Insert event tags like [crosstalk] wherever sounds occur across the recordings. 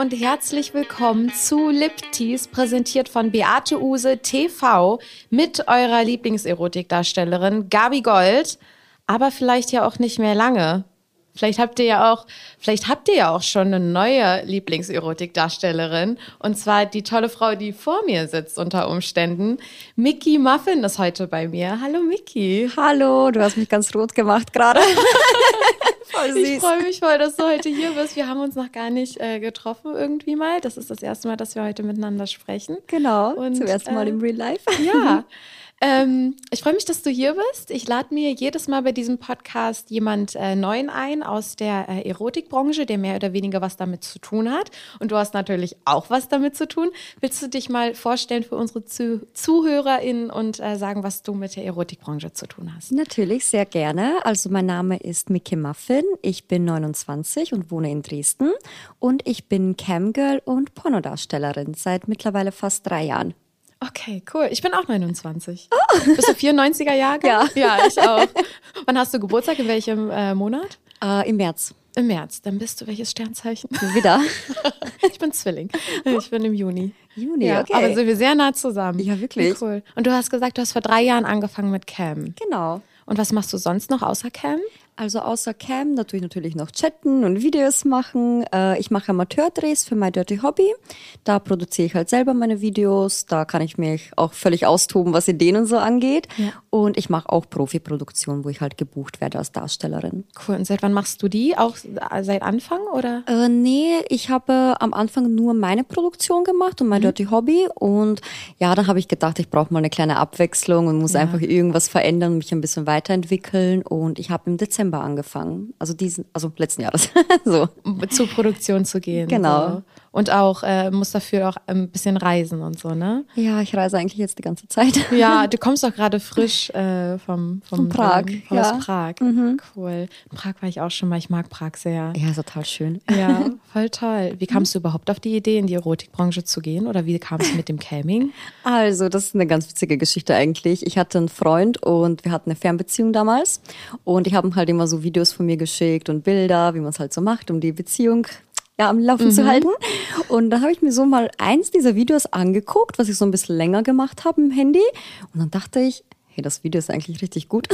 Und herzlich willkommen zu Liptease, präsentiert von Beate Use TV mit eurer Lieblingserotikdarstellerin Gabi Gold, aber vielleicht ja auch nicht mehr lange. Vielleicht habt ihr ja auch, vielleicht habt ihr ja auch schon eine neue Lieblingserotikdarstellerin. Und zwar die tolle Frau, die vor mir sitzt unter Umständen. Mickey Muffin ist heute bei mir. Hallo Mickey. Hallo, du hast mich ganz rot gemacht gerade. [laughs] voll süß. Ich freue mich voll, dass du heute hier bist. Wir haben uns noch gar nicht äh, getroffen irgendwie mal. Das ist das erste Mal, dass wir heute miteinander sprechen. Genau, Und, zum ersten Mal äh, im Real Life. Ja. [laughs] Ähm, ich freue mich, dass du hier bist. Ich lade mir jedes Mal bei diesem Podcast jemand äh, Neuen ein aus der äh, Erotikbranche, der mehr oder weniger was damit zu tun hat. Und du hast natürlich auch was damit zu tun. Willst du dich mal vorstellen für unsere zu ZuhörerInnen und äh, sagen, was du mit der Erotikbranche zu tun hast? Natürlich, sehr gerne. Also mein Name ist Mickey Muffin. Ich bin 29 und wohne in Dresden. Und ich bin Camgirl und Pornodarstellerin seit mittlerweile fast drei Jahren. Okay, cool. Ich bin auch 29. Oh. Bist du 94er Jahre? Ja. Ja, ich auch. Wann hast du Geburtstag? In welchem äh, Monat? Äh, Im März. Im März. Dann bist du welches Sternzeichen? Wieder. [laughs] ich bin Zwilling. Ich bin im Juni. Juni, ja, okay. Aber sind wir sehr nah zusammen. Ja, wirklich. Cool. Und du hast gesagt, du hast vor drei Jahren angefangen mit Cam. Genau. Und was machst du sonst noch außer Cam? Also außer Cam natürlich natürlich noch chatten und Videos machen. Äh, ich mache Amateurdrehs für My Dirty Hobby. Da produziere ich halt selber meine Videos. Da kann ich mich auch völlig austoben, was Ideen und so angeht. Ja. Und ich mache auch Profiproduktionen, wo ich halt gebucht werde als Darstellerin. Cool. Und seit wann machst du die? Auch seit Anfang oder? Äh, nee, ich habe am Anfang nur meine Produktion gemacht und My mhm. Dirty Hobby. Und ja, dann habe ich gedacht, ich brauche mal eine kleine Abwechslung und muss ja. einfach irgendwas verändern, mich ein bisschen weiterentwickeln. Und ich habe im Dezember Dezember angefangen. Also diesen, also letzten Jahres. [laughs] so. Zur Produktion zu gehen. Genau. So. Und auch, äh, muss dafür auch ein bisschen reisen und so, ne? Ja, ich reise eigentlich jetzt die ganze Zeit. Ja, [laughs] du kommst doch gerade frisch äh, vom, vom, Von Prag. Vom, ja. Aus Prag. Mhm. Cool. In Prag war ich auch schon mal. Ich mag Prag sehr. Ja, total schön. Ja, [laughs] voll toll. Wie kamst du überhaupt auf die Idee, in die Erotikbranche zu gehen? Oder wie kam es mit dem Camming? Also, das ist eine ganz witzige Geschichte eigentlich. Ich hatte einen Freund und wir hatten eine Fernbeziehung damals. Und ich habe ihm halt immer so Videos von mir geschickt und Bilder, wie man es halt so macht, um die Beziehung ja, am Laufen mhm. zu halten. Und da habe ich mir so mal eins dieser Videos angeguckt, was ich so ein bisschen länger gemacht habe im Handy. Und dann dachte ich, hey, das Video ist eigentlich richtig gut.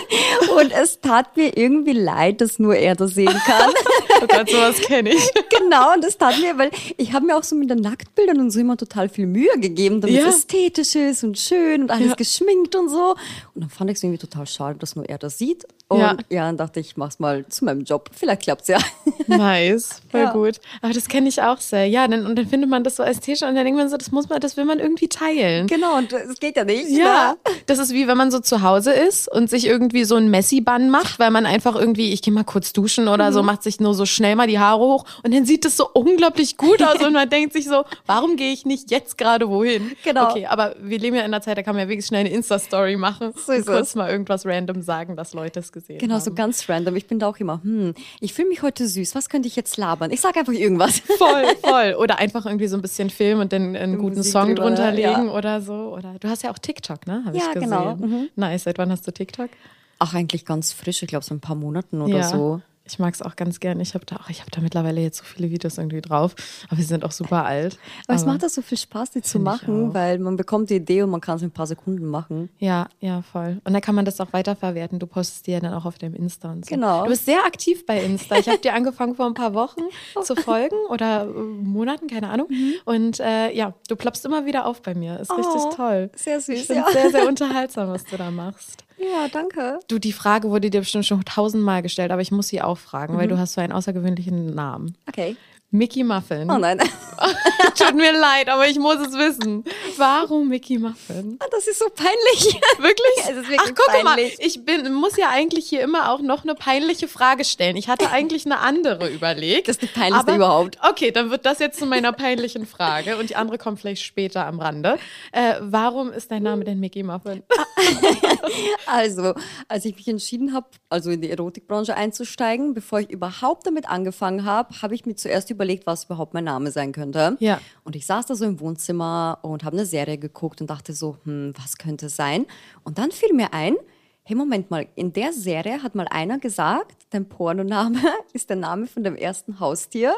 [laughs] und es tat mir irgendwie leid, dass nur er das sehen kann. [laughs] oh Gott, sowas kenne ich. [laughs] genau, und das tat mir, weil ich habe mir auch so mit den Nacktbildern und so immer total viel Mühe gegeben, damit ja. es ästhetisch ist und schön und alles ja. geschminkt und so. Und dann fand ich es irgendwie total schade, dass nur er das sieht. Und ja, ja dann dachte ich, ich mach's mal zu meinem Job. Vielleicht klappt's ja. [laughs] Nice, voll ja. gut. Aber das kenne ich auch sehr. Ja, dann, und dann findet man das so ästhetisch und dann denkt man so, das muss man, das will man irgendwie teilen. Genau, und es geht ja nicht. Ja. Ne? Das ist wie wenn man so zu Hause ist und sich irgendwie so ein Messi-Bann macht, weil man einfach irgendwie, ich gehe mal kurz duschen oder mhm. so, macht sich nur so schnell mal die Haare hoch und dann sieht das so unglaublich gut aus und man [laughs] denkt sich so, warum gehe ich nicht jetzt gerade wohin? Genau. Okay, aber wir leben ja in einer Zeit, da kann man ja wirklich schnell eine Insta-Story machen so und kurz mal irgendwas random sagen, dass Leute es gesehen genau, haben. So ganz random. Ich bin da auch immer, hm, ich fühle mich heute süß, was könnte ich jetzt labern? Ich sage einfach irgendwas. [laughs] Voll, voll. Oder einfach irgendwie so ein bisschen Film und dann einen guten Musik Song drüber, drunter legen ja. oder so. Oder du hast ja auch TikTok, ne? Hab ja, ich genau. gesehen. genau. Mhm. Nice. Seit wann hast du TikTok? Ach, eigentlich ganz frisch. Ich glaube, so ein paar Monaten oder ja. so. Ich mag es auch ganz gern. Ich habe da, auch, ich da mittlerweile jetzt so viele Videos irgendwie drauf, aber sie sind auch super alt. Aber, aber es macht auch so viel Spaß, die zu machen, weil man bekommt die Idee und man kann es in ein paar Sekunden machen. Ja, ja, voll. Und dann kann man das auch weiterverwerten. Du postest die ja dann auch auf deinem Insta und so. Genau. Du bist sehr aktiv bei Insta. Ich habe dir angefangen vor ein paar Wochen [laughs] zu folgen oder äh, Monaten, keine Ahnung. Mhm. Und äh, ja, du ploppst immer wieder auf bei mir. Ist oh, richtig toll. Sehr süß. Ich ja. sehr, sehr [laughs] unterhaltsam, was du da machst. Ja, danke. Du, die Frage wurde dir bestimmt schon tausendmal gestellt, aber ich muss sie auch fragen, mhm. weil du hast so einen außergewöhnlichen Namen. Okay. Mickey Muffin. Oh nein. [laughs] Tut mir leid, aber ich muss es wissen. Warum Mickey Muffin? Ah, das ist so peinlich. [laughs] Wirklich? es ist wirklich Ach, guck mal, ich bin, muss ja eigentlich hier immer auch noch eine peinliche Frage stellen. Ich hatte eigentlich eine andere überlegt. Das ist die peinlichste aber, überhaupt. Okay, dann wird das jetzt zu meiner peinlichen Frage und die andere kommt vielleicht später am Rande. Äh, warum ist dein Name denn Mickey Muffin? [laughs] also, als ich mich entschieden habe, also in die Erotikbranche einzusteigen, bevor ich überhaupt damit angefangen habe, habe ich mir zuerst überlegt, was überhaupt mein Name sein könnte. Ja. Und ich saß da so im Wohnzimmer und habe eine Serie geguckt und dachte so, hm, was könnte es sein? Und dann fiel mir ein, hey, Moment mal, in der Serie hat mal einer gesagt, dein Pornoname [laughs] ist der Name von dem ersten Haustier.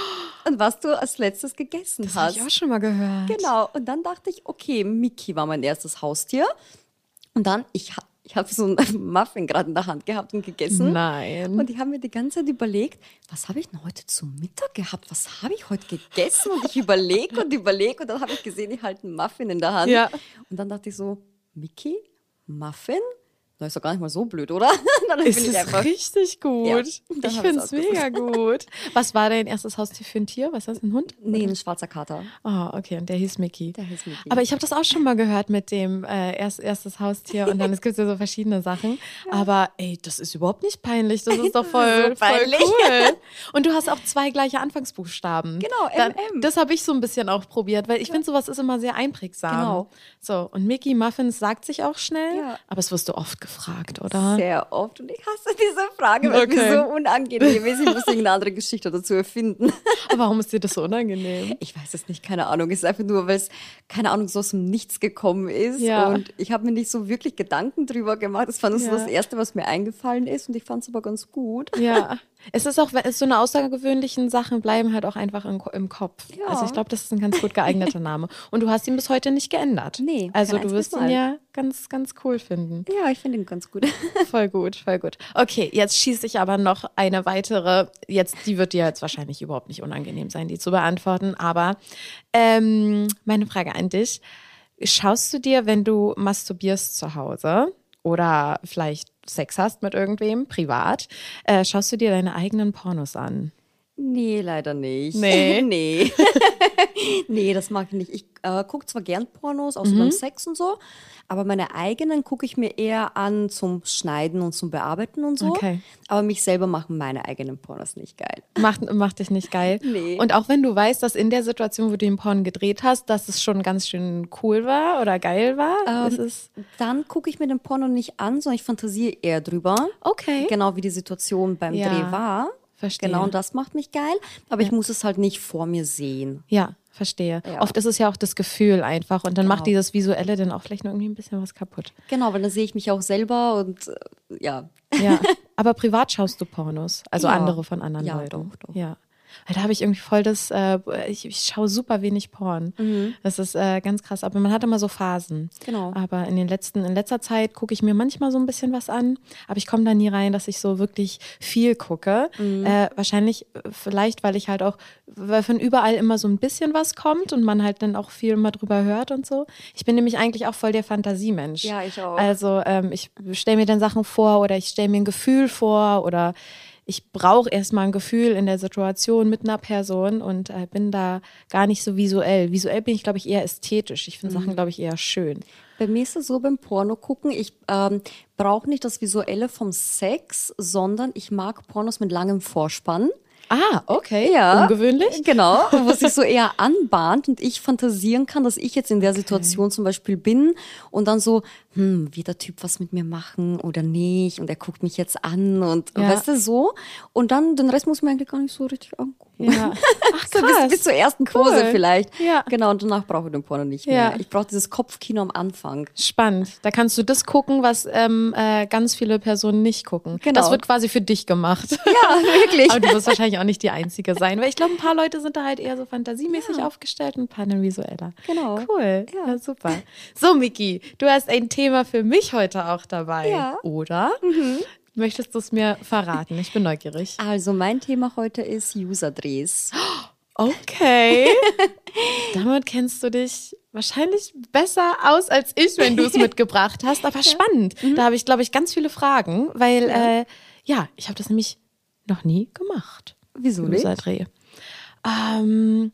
[gasps] und was du als letztes gegessen Das habe hast. ich auch schon mal gehört. Genau. Und dann dachte ich, okay, Mickey war mein erstes Haustier. Und dann, ich, ich habe so einen [laughs] Muffin gerade in der Hand gehabt und gegessen. Nein. Und ich habe mir die ganze Zeit überlegt, was habe ich denn heute zum Mittag gehabt? Was habe ich heute gegessen? Und ich überlege und überlege und dann habe ich gesehen, ich halte einen Muffin in der Hand. Ja. Und dann dachte ich so, Mickey, Muffin? Das ist doch gar nicht mal so blöd, oder? [laughs] dann bin Ist ich einfach- richtig gut. Ja, ich finde es mega [laughs] gut. Was war dein erstes Haustier für ein Tier? Was ist das, ein Hund? Nee, ein schwarzer Kater. Ah, okay, und der hieß Mickey. Der hieß Mickey. Aber ich habe das auch schon mal gehört mit dem äh, erst, erstes Haustier und dann es gibt ja so verschiedene Sachen. Aber ey, das ist überhaupt nicht peinlich. Das ist doch [laughs] voll, so voll peinlich. cool. Und du hast auch zwei gleiche Anfangsbuchstaben. Genau, Dann, MM. Das habe ich so ein bisschen auch probiert, weil ich finde, sowas ist immer sehr einprägsam. Genau. So, und Mickey Muffins sagt sich auch schnell, Ja. aber es wirst du oft gefragt, oder? Sehr oft. Und ich hasse diese Frage, weil Okay. mir so unangenehm ist. Ich muss irgendeine andere Geschichte dazu erfinden. Aber warum ist dir das so unangenehm? Ich weiß es nicht, keine Ahnung. Es ist einfach nur, weil es, keine Ahnung, so aus dem Nichts gekommen ist. Ja. Und ich habe mir nicht so wirklich Gedanken drüber gemacht. Das fand ich so Ja. das Erste, was mir eingefallen ist. Und ich fand es aber ganz gut. Ja. [laughs] Es ist auch, es so eine außergewöhnlichen Sachen bleiben halt auch einfach im, im Kopf. Ja. Also ich glaube, das ist ein ganz gut geeigneter Name. [laughs] Und du hast ihn bis heute nicht geändert. Nee, Also du wirst ihn ja ganz, ganz cool finden. Ja, ich finde ihn ganz gut. [laughs] Voll gut, voll gut. Okay, jetzt schieße ich aber noch eine weitere. Jetzt, die wird dir jetzt wahrscheinlich überhaupt nicht unangenehm sein, die zu beantworten. Aber ähm, meine Frage an dich: Schaust du dir, wenn du masturbierst zu Hause oder vielleicht Sex hast mit irgendwem privat, äh, schaust du dir deine eigenen Pornos an? Nee, leider nicht. Nee? [laughs] nee. [laughs] nee, das mag ich nicht. Ich äh, gucke zwar gern Pornos, auch so Mhm. beim Sex und so, aber meine eigenen gucke ich mir eher an zum Schneiden und zum Bearbeiten und so. Okay. Aber mich selber machen meine eigenen Pornos nicht geil. Macht, macht dich nicht geil. [laughs] Nee. Und auch wenn du weißt, dass in der Situation, wo du den Porn gedreht hast, dass es schon ganz schön cool war oder geil war, Ähm, ist es Dann gucke ich mir den Porno nicht an, sondern ich fantasiere eher drüber. okay. Genau wie die Situation beim Ja, Dreh war. Verstehe. Genau, und das macht mich geil. Aber ich muss es halt nicht vor mir sehen. Ja, verstehe. Ja. Oft ist es ja auch das Gefühl einfach und dann macht Genau. dieses Visuelle dann auch vielleicht noch irgendwie ein bisschen was kaputt. Genau, weil dann sehe ich mich auch selber und äh, ja. Ja. [laughs] Aber privat schaust du Pornos, also Ja. andere von anderen Ja, Leuten. doch, doch. Ja. Weil da habe ich irgendwie voll das, äh, ich, ich schaue super wenig Porn. Das ist äh, ganz krass. Aber man hat immer so Phasen. Mhm. Genau. Aber in den letzten, in letzter Zeit gucke ich mir manchmal so ein bisschen was an, aber ich komme da nie rein, dass ich so wirklich viel gucke. Mhm. Äh, wahrscheinlich, äh, vielleicht, weil ich halt auch, weil von überall immer so ein bisschen was kommt und man halt dann auch viel mal drüber hört und so. Ich bin nämlich eigentlich auch voll der Fantasiemensch. Ja, ich auch. Also ähm, ich stelle mir dann Sachen vor oder ich stelle mir ein Gefühl vor oder ich brauche erstmal ein Gefühl in der Situation mit einer Person und äh, bin da gar nicht so visuell. Visuell bin ich, glaube ich, eher ästhetisch. Ich finde Mhm. Sachen, glaube ich, eher schön. Bei mir ist es so beim Porno gucken, ich ähm, brauche nicht das Visuelle vom Sex, sondern ich mag Pornos mit langem Vorspann. Ah, okay. Ja. Ungewöhnlich? Genau, [laughs] wo sich so eher anbahnt und ich fantasieren kann, dass ich jetzt in der Situation zum Beispiel bin und dann so, hm, wird der Typ was mit mir machen oder nicht und er guckt mich jetzt an und Ja. weißt du so. Und dann den Rest muss mir eigentlich gar nicht so richtig angucken. Ja. [laughs] Ach, So bis, bis zur ersten Pose Cool. vielleicht. Ja. Genau, und danach brauche ich den Porno nicht Ja. mehr. Ich brauche dieses Kopfkino am Anfang. Spannend. Da kannst du das gucken, was ähm, äh, ganz viele Personen nicht gucken. Genau. Das wird quasi für dich gemacht. [laughs] Ja, wirklich. [laughs] Aber du wirst wahrscheinlich auch nicht die Einzige sein, weil ich glaube, ein paar Leute sind da halt eher so fantasiemäßig aufgestellt und ein paar dann visueller. Genau. Cool. Ja. Ja. super. So, Miki, du hast ein Thema für mich heute auch dabei. Ja. Oder? Möchtest du es mir verraten? Ich bin neugierig. Also mein Thema heute ist User-Drehs. Okay. [laughs] Damit kennst du dich wahrscheinlich besser aus als ich, wenn du es mitgebracht hast. Aber spannend. Da habe ich, glaube ich, ganz viele Fragen, weil ja, äh, ja ich habe das nämlich noch nie gemacht. Wieso nicht? User-Dreh. Ähm,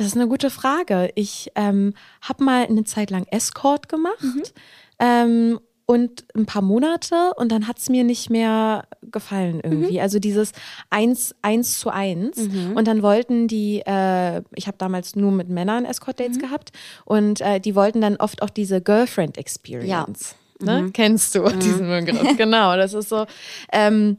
das ist eine gute Frage. Ich ähm, habe mal eine Zeit lang Escort gemacht. Mhm. Ähm, und ein paar Monate und dann hat es mir nicht mehr gefallen irgendwie. Mhm. Also dieses eins, eins zu eins. Und dann wollten die, äh, ich habe damals nur mit Männern Escort-Dates Mhm. gehabt und äh, die wollten dann oft auch diese Girlfriend-Experience. Ne? Mhm. Kennst du diesen Begriff? genau, das ist so. Ähm,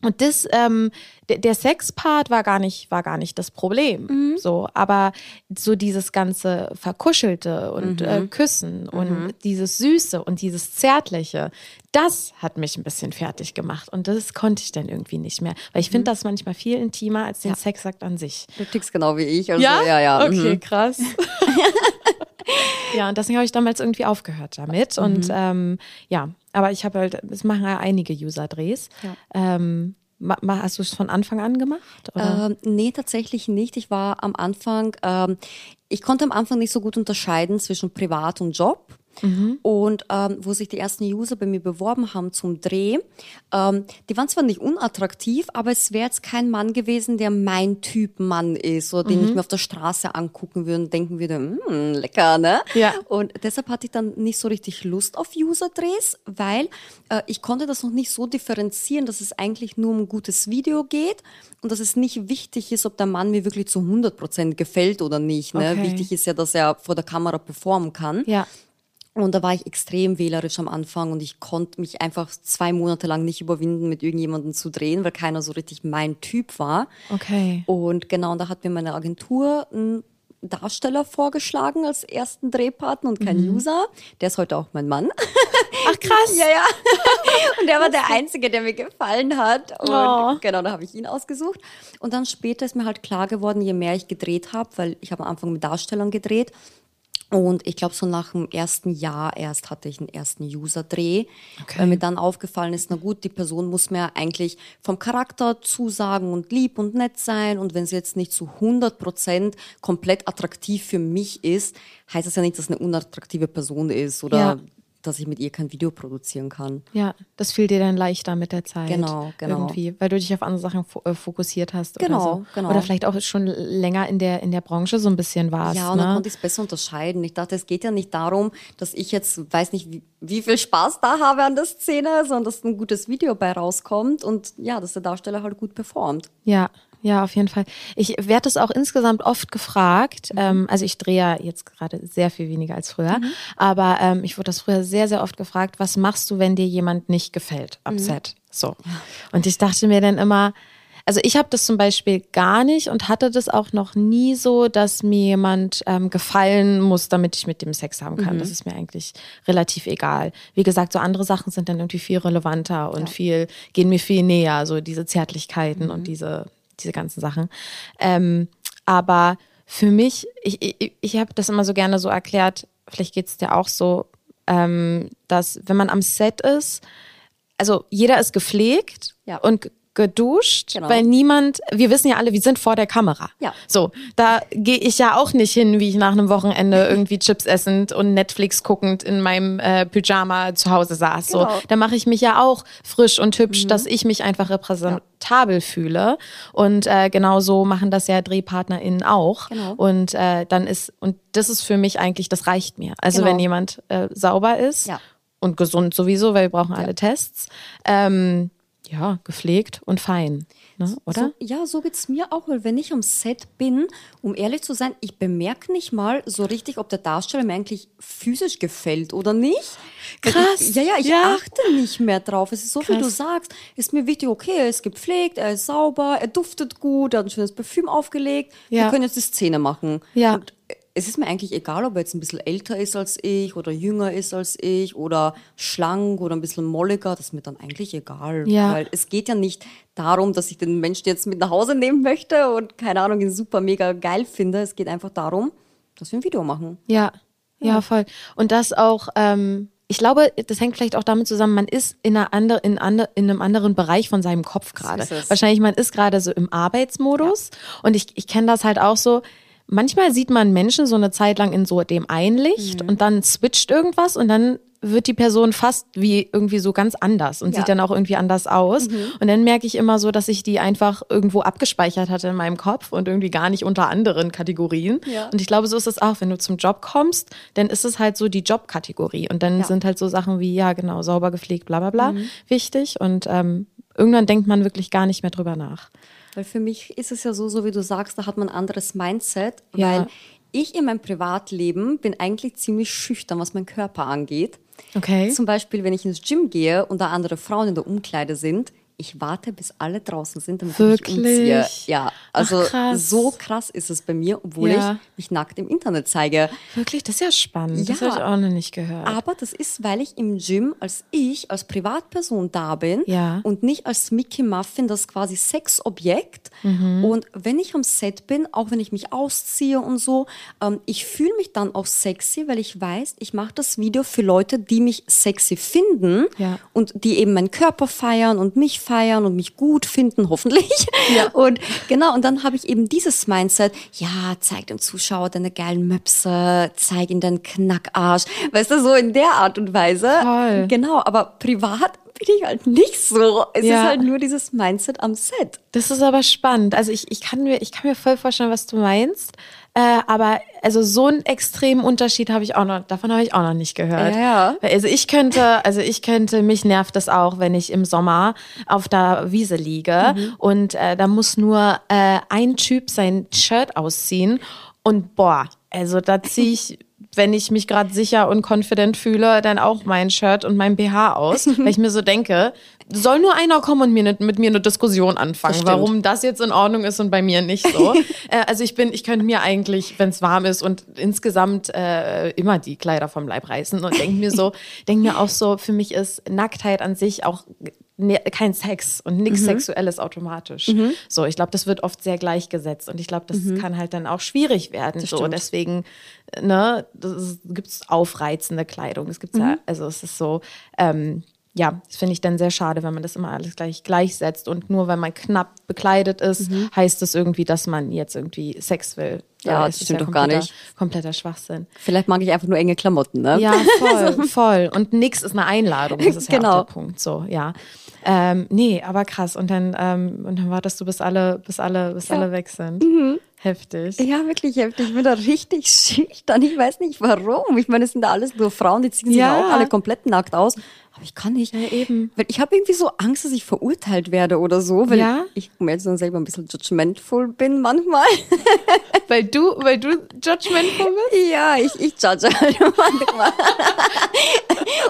Und das, ähm, der, Sexpart war gar nicht, war gar nicht das Problem. Mhm. So, aber so dieses ganze Verkuschelte und äh, Mhm. Küssen und dieses Süße und dieses Zärtliche, das hat mich ein bisschen fertig gemacht. Und das konnte ich dann irgendwie nicht mehr. Weil ich Mhm. finde das manchmal viel intimer als den Sexakt an sich. Du tickst genau wie ich. Also, ja, ja. Okay, mhm. krass. [laughs] [laughs] ja, und deswegen habe ich damals irgendwie aufgehört damit. Mhm. Und ähm, ja, aber ich habe halt, es machen ja einige User-Drehs. Ja. Ähm, hast du es von Anfang an gemacht? Oder? Ähm, nee, tatsächlich nicht. Ich war am Anfang, ähm, ich konnte am Anfang nicht so gut unterscheiden zwischen Privat und Job. Und ähm, wo sich die ersten User bei mir beworben haben zum Dreh, ähm, die waren zwar nicht unattraktiv, aber es wäre jetzt kein Mann gewesen, der mein Typ Mann ist oder den ich mir auf der Straße angucken würde und denken würde, hm, lecker, ne? Ja. Und deshalb hatte ich dann nicht so richtig Lust auf User-Drehs, weil äh, ich konnte das noch nicht so differenzieren, dass es eigentlich nur um ein gutes Video geht und dass es nicht wichtig ist, ob der Mann mir wirklich zu 100% gefällt oder nicht. Ne? Okay. Wichtig ist ja, dass er vor der Kamera performen kann. ja. Und da war ich extrem wählerisch am Anfang und ich konnte mich einfach zwei Monate lang nicht überwinden, mit irgendjemandem zu drehen, weil keiner so richtig mein Typ war. Okay. Und genau, und da hat mir meine Agentur einen Darsteller vorgeschlagen als ersten Drehpartner und kein User. Der ist heute auch mein Mann. Ach krass. [laughs] Ja, ja. Und der war der Einzige, der mir gefallen hat. Und Oh. genau, da habe ich ihn ausgesucht. Und dann später ist mir halt klar geworden, je mehr ich gedreht habe, weil ich habe am Anfang mit Darstellern gedreht. Und ich glaube, so nach dem ersten Jahr erst hatte ich einen ersten User-Dreh, Okay. weil mir dann aufgefallen ist, na gut, die Person muss mir eigentlich vom Charakter zusagen und lieb und nett sein. Und wenn sie jetzt nicht zu 100 Prozent komplett attraktiv für mich ist, heißt das ja nicht, dass es eine unattraktive Person ist oder Ja. Dass ich mit ihr kein Video produzieren kann. Ja, das fiel dir dann leichter mit der Zeit. Genau, genau. Irgendwie, weil du dich auf andere Sachen fo äh, fokussiert hast. Genau, oder so. genau. Oder vielleicht auch schon länger in der, in der Branche so ein bisschen warst. Ja, und dann ne? konnte ich es besser unterscheiden. Ich dachte, es geht ja nicht darum, dass ich jetzt weiß nicht, wie, wie viel Spaß da habe an der Szene, sondern dass ein gutes Video bei rauskommt und ja, dass der Darsteller halt gut performt. Ja, ja, auf jeden Fall. Ich werde das auch insgesamt oft gefragt. Mhm. Ähm, also ich drehe ja jetzt gerade sehr viel weniger als früher, aber ähm, ich wurde das früher sehr, sehr oft gefragt, was machst du, wenn dir jemand nicht gefällt am Mhm. Set? So. Und ich dachte mir dann immer, also ich habe das zum Beispiel gar nicht und hatte das auch noch nie so, dass mir jemand ähm, gefallen muss, damit ich mit dem Sex haben kann. Das ist mir eigentlich relativ egal. Wie gesagt, so andere Sachen sind dann irgendwie viel relevanter und viel, gehen mir viel näher, so diese Zärtlichkeiten und diese, diese ganzen Sachen. Ähm, aber für mich, ich, ich, ich habe das immer so gerne so erklärt, vielleicht geht es dir auch so, ähm, dass wenn man am Set ist, also jeder ist gepflegt Ja. und geduscht, Genau. weil niemand, wir wissen ja alle, wir sind vor der Kamera. Ja. So, da gehe ich ja auch nicht hin, wie ich nach einem Wochenende [laughs] irgendwie Chips essend und Netflix guckend in meinem äh, Pyjama zu Hause saß. So, Genau. da mache ich mich ja auch frisch und hübsch, dass ich mich einfach repräsentabel fühle. Und äh, genau so machen das ja DrehpartnerInnen auch. Genau. Und äh, dann ist, und das ist für mich eigentlich, das reicht mir. Also Genau. wenn jemand äh, sauber ist Ja. und gesund sowieso, weil wir brauchen alle Tests. Ähm, ja, gepflegt und fein, ne? oder? So, ja, so geht's mir auch, weil wenn ich am Set bin, um ehrlich zu sein, ich bemerke nicht mal so richtig, ob der Darsteller mir eigentlich physisch gefällt oder nicht. Krass, Ich, ja, ja, ich ja. achte nicht mehr drauf. Es ist so, wie du Krass. sagst, ist mir wichtig, okay, er ist gepflegt, er ist sauber, er duftet gut, er hat ein schönes Parfüm aufgelegt. Ja. Wir können jetzt die Szene machen. Ja. Und es ist mir eigentlich egal, ob er jetzt ein bisschen älter ist als ich oder jünger ist als ich oder schlank oder ein bisschen molliger. Das ist mir dann eigentlich egal. Ja. Weil es geht ja nicht darum, dass ich den Menschen jetzt mit nach Hause nehmen möchte und keine Ahnung, ihn super mega geil finde. Es geht einfach darum, dass wir ein Video machen. Ja, ja, voll. Und das auch, ähm, ich glaube, das hängt vielleicht auch damit zusammen, man ist in, einer andre, in, ande, in einem anderen Bereich von seinem Kopf gerade. Wahrscheinlich, man ist gerade so im Arbeitsmodus. Und ich, ich kenne das halt auch so. Manchmal sieht man Menschen so eine Zeit lang in so dem einen Licht Mhm. und dann switcht irgendwas und dann wird die Person fast wie irgendwie so ganz anders und Ja. Mhm. sieht dann auch irgendwie anders aus. Und dann merke ich immer so, dass ich die einfach irgendwo abgespeichert hatte in meinem Kopf und irgendwie gar nicht unter anderen Kategorien. Ja. Und ich glaube, so ist es auch, wenn du zum Job kommst, dann ist es halt so die Jobkategorie. Und dann Ja. Mhm. sind halt so Sachen wie, ja, genau, sauber gepflegt, bla bla bla, wichtig. Und ähm, irgendwann denkt man wirklich gar nicht mehr drüber nach. Weil für mich ist es ja so, so wie du sagst, da hat man ein anderes Mindset, Ja. weil ich in meinem Privatleben bin eigentlich ziemlich schüchtern, was meinen Körper angeht. Okay. Zum Beispiel, wenn ich ins Gym gehe und da andere Frauen in der Umkleide sind, ich warte, bis alle draußen sind, damit Wirklich? ich mich umziehe. Ja, also Ach, krass. so krass ist es bei mir, obwohl Ja. ich mich nackt im Internet zeige. Wirklich, das ist ja spannend. Das Ja. habe ich auch noch nicht gehört. Aber das ist, weil ich im Gym als ich, als Privatperson da bin Ja. und nicht als Mickey Muffin, das quasi Sexobjekt. Mhm. Und wenn ich am Set bin, auch wenn ich mich ausziehe und so, ähm, ich fühle mich dann auch sexy, weil ich weiß, ich mache das Video für Leute, die mich sexy finden Ja. und die eben meinen Körper feiern und mich feiern und mich gut finden, hoffentlich. [laughs] Und genau, und dann habe ich eben dieses Mindset, ja, zeig dem Zuschauer deine geilen Möpse, zeig ihm deinen Knackarsch. Weißt du, so in der Art und Weise. Voll. Genau, aber privat bin ich halt nicht so. Es Ja. ist halt nur dieses Mindset am Set. Das ist aber spannend. Also ich, ich, kann mir, ich kann mir voll vorstellen, was du meinst. Äh, aber also so einen extremen Unterschied habe ich auch noch, davon habe ich auch noch nicht gehört. Ja, ja. Also ich könnte, also ich könnte, mich nervt das auch, wenn ich im Sommer auf der Wiese liege Mhm. und äh, da muss nur äh, ein Typ sein Shirt ausziehen und boah, also da ziehe ich [laughs] wenn ich mich gerade sicher und confident fühle, dann auch mein Shirt und mein BH aus, [laughs] weil ich mir so denke, soll nur einer kommen und mir ne, mit mir eine Diskussion anfangen, stimmt. warum das jetzt in Ordnung ist und bei mir nicht so. [laughs] äh, also ich bin, ich könnte mir eigentlich, wenn es warm ist und insgesamt äh, immer die Kleider vom Leib reißen und denke mir so, denke mir auch so, für mich ist Nacktheit an sich auch ne, kein Sex und nichts Sexuelles automatisch. So, ich glaube, das wird oft sehr gleichgesetzt und ich glaube, das kann halt dann auch schwierig werden. so, stimmt. deswegen, ne, das gibt es aufreizende Kleidung. Es gibt Mhm. ja, also es ist so, ähm, ja, das finde ich dann sehr schade, wenn man das immer alles gleich gleichsetzt und nur weil man knapp bekleidet ist, Mhm. heißt das irgendwie, dass man jetzt irgendwie Sex will. Ja, das stimmt doch gar nicht. Kompletter Schwachsinn. Vielleicht mag ich einfach nur enge Klamotten, ne? Ja, voll, [laughs] voll. Und nix ist eine Einladung, das ist ja Genau. auch der Punkt. So, ja. Ähm, nee, aber krass. Und dann, ähm, und dann wartest du, bis alle, bis alle, bis alle weg sind. Mhm. Heftig. Ja, wirklich heftig. Ich bin da richtig schüchtern. Ich weiß nicht warum. Ich meine, es sind da alles nur Frauen, die ziehen sich Ja. auch alle komplett nackt aus. Aber ich kann nicht. Ja, eben. Weil ich habe irgendwie so Angst, dass ich verurteilt werde oder so, weil Ja? ich um ehrlich zu sein, selber ein bisschen judgmentful bin manchmal. [laughs] Weil du, weil du judgmentful bist? ja, ich, ich judge halt [laughs] manchmal.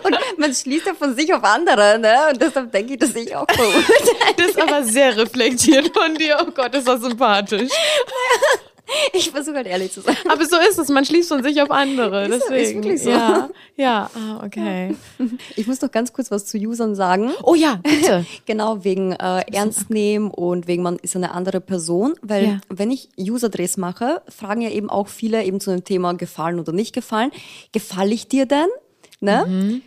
Und man schließt ja von sich auf andere, ne? Und deshalb denke ich, dass ich auch verurteile. Das ist aber sehr reflektiert von dir. Oh Gott, ist das sympathisch. [laughs] Ich versuche halt ehrlich zu sein. Aber so ist es, man schließt von sich auf andere. Ist so, ist Deswegen. wirklich so. Ja, ja, ah, okay. Ich muss noch ganz kurz was zu Usern sagen. Oh ja, bitte. [laughs] Genau, wegen äh, Ernst nehmen und wegen man ist eine andere Person. Weil Ja. wenn ich User-Drehs mache, fragen ja eben auch viele eben zu dem Thema gefallen oder nicht gefallen. Gefalle ich dir denn? Ne? Mhm.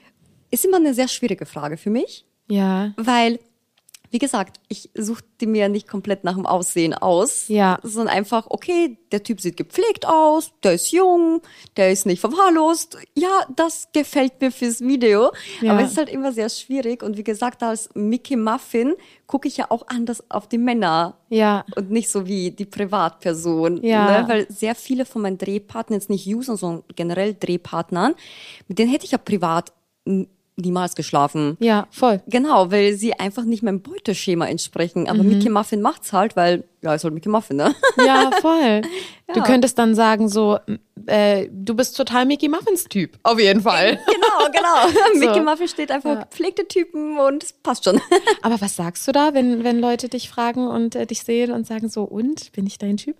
Ist immer eine sehr schwierige Frage für mich, Ja. weil, wie gesagt, ich suche die mir nicht komplett nach dem Aussehen aus, Ja. sondern einfach, okay, der Typ sieht gepflegt aus, der ist jung, der ist nicht verwahrlost. Ja, das gefällt mir fürs Video. Ja. Aber es ist halt immer sehr schwierig. Und wie gesagt, als Mickey Muffin gucke ich ja auch anders auf die Männer. Ja. Und nicht so wie die Privatperson. Ja. Ne? Weil sehr viele von meinen Drehpartnern, jetzt nicht Usern, sondern generell Drehpartnern, mit denen hätte ich ja privat niemals geschlafen. Ja, voll. Genau, weil sie einfach nicht meinem Beuteschema entsprechen. Aber Mhm. Mickey Muffin macht's halt, weil, ja, ist halt Mickey Muffin, ne? Ja, [laughs] voll. Du Ja. könntest dann sagen so, äh, du bist total Mickey Muffins Typ. Auf jeden Fall. genau, genau. [laughs] So. Mickey Muffin steht einfach Ja. gepflegte Typen und es passt schon. [laughs] Aber was sagst du da, wenn, wenn Leute dich fragen und äh, dich sehen und sagen so, und, bin ich dein Typ?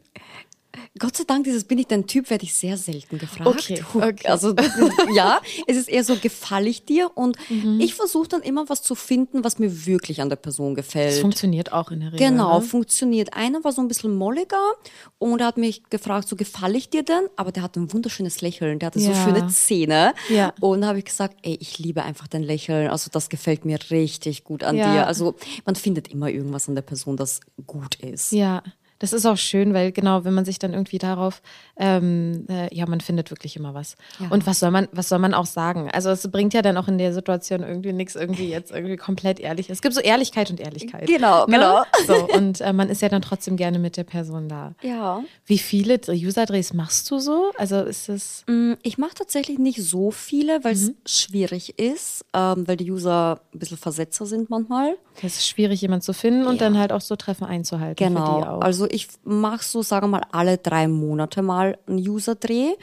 Gott sei Dank, dieses bin ich dein Typ, werde ich sehr selten gefragt. Okay, [laughs] okay. Also ja, es ist eher so, gefalle ich dir? Und Mhm. ich versuche dann immer was zu finden, was mir wirklich an der Person Das gefällt. funktioniert auch in der Regel. Genau, Ne? funktioniert. Einer war so ein bisschen molliger und er hat mich gefragt, so gefalle ich dir denn? Aber der hat ein wunderschönes Lächeln, der hatte so Ja. schöne Zähne. Ja. Und da habe ich gesagt, ey, ich liebe einfach dein Lächeln. Also das gefällt mir richtig gut an Ja. dir. Also man findet immer irgendwas an der Person, das gut ist. Ja, das ist auch schön, weil genau, wenn man sich dann irgendwie darauf, ähm, äh, ja, man findet wirklich immer was. Ja. Und was soll man, was soll man auch sagen? Also es bringt ja dann auch in der Situation irgendwie nichts, irgendwie jetzt irgendwie komplett ehrlich. Es gibt so Ehrlichkeit und Ehrlichkeit. Genau, ne? genau. So, und äh, man ist ja dann trotzdem gerne mit der Person da. Ja. Wie viele User-Drehs machst du so? Also ist es. Mm, Ich mache tatsächlich nicht so viele, weil es Mhm. schwierig ist, ähm, weil die User ein bisschen Versetzer sind manchmal. Es ist schwierig, jemanden zu finden und Ja. dann halt auch so Treffen einzuhalten. Für die Genau. auch. Also ich mache so, sagen wir mal, alle drei Monate mal einen User-Dreh.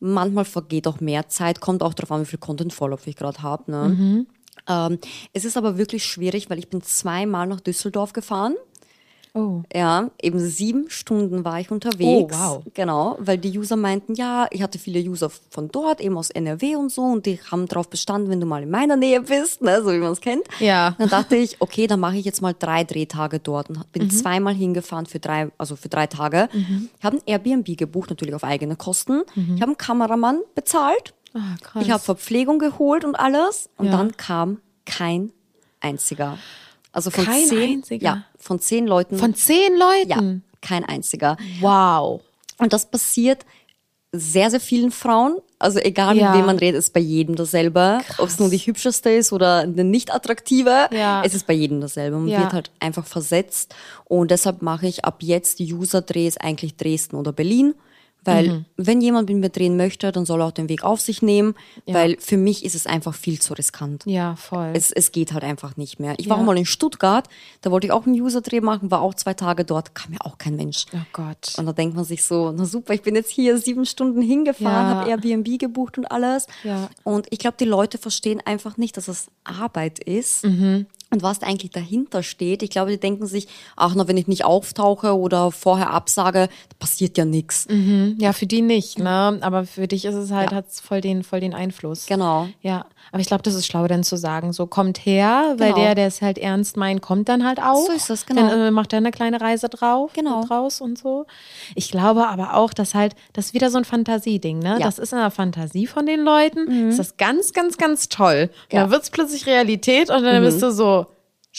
Manchmal vergeht auch mehr Zeit, kommt auch darauf an, wie viel Content-Follow ich gerade habe. Ne? Mhm. Ähm, es ist aber wirklich schwierig, weil ich bin zweimal nach Düsseldorf gefahren. Oh. Ja, eben sieben Stunden war ich unterwegs. Oh, wow. Genau, weil die User meinten, ja, ich hatte viele User von dort, eben aus NRW und so, und die haben darauf bestanden, wenn du mal in meiner Nähe bist, ne, so wie man es kennt. Ja. Dann dachte ich, okay, dann mache ich jetzt mal drei Drehtage dort und bin zweimal hingefahren für drei, also für drei Tage. Ich habe ein Airbnb gebucht, natürlich auf eigene Kosten. Ich habe einen Kameramann bezahlt. Ah. Ich habe Verpflegung geholt und alles. Und Ja. dann kam kein einziger. Also von Kein zehn, einziger? ja, von zehn Leuten. Von zehn Leuten? ja, kein einziger. Wow. Und das passiert sehr, sehr vielen Frauen. Also egal, Ja. mit wem man redet, ist bei jedem dasselbe. Ob es nur die hübscheste ist oder eine nicht attraktive, Ja. es ist bei jedem dasselbe. Man Ja. wird halt einfach versetzt. Und deshalb mache ich ab jetzt User-Drehs eigentlich Dresden oder Berlin. Weil Mhm. wenn jemand mit mir drehen möchte, dann soll er auch den Weg auf sich nehmen. Weil für mich ist es einfach viel zu riskant. Ja, voll. Es, es geht halt einfach nicht mehr. Ich war Ja. auch mal in Stuttgart, da wollte ich auch einen User-Dreh machen, war auch zwei Tage dort, kam mir auch kein Mensch. oh Gott. Und da denkt man sich so, na super, ich bin jetzt hier sieben Stunden hingefahren, Ja. habe Airbnb gebucht und alles. Ja. Und ich glaube, die Leute verstehen einfach nicht, dass es Arbeit ist. Mhm. Und was da eigentlich dahinter steht, ich glaube, die denken sich, ach na, wenn ich nicht auftauche oder vorher absage, passiert ja nichts. Mhm. Ja, für die nicht, ne? Aber für dich ist es halt, Ja. hat's voll den, voll den Einfluss. Genau. Ja, aber ich glaube, das ist schlau, dann zu sagen, so kommt her, weil Genau. der, der es halt ernst meint, kommt dann halt auch. So ist das, genau. Dann äh, macht er eine kleine Reise drauf, Genau. draus und so. Ich glaube aber auch, dass halt, das ist wieder so ein Fantasieding, ne? Ja. Mhm. Das ist in der Fantasie von den Leuten. Das ist ganz, ganz, ganz toll. Und Ja. Mhm. dann wird es plötzlich Realität und dann bist du so,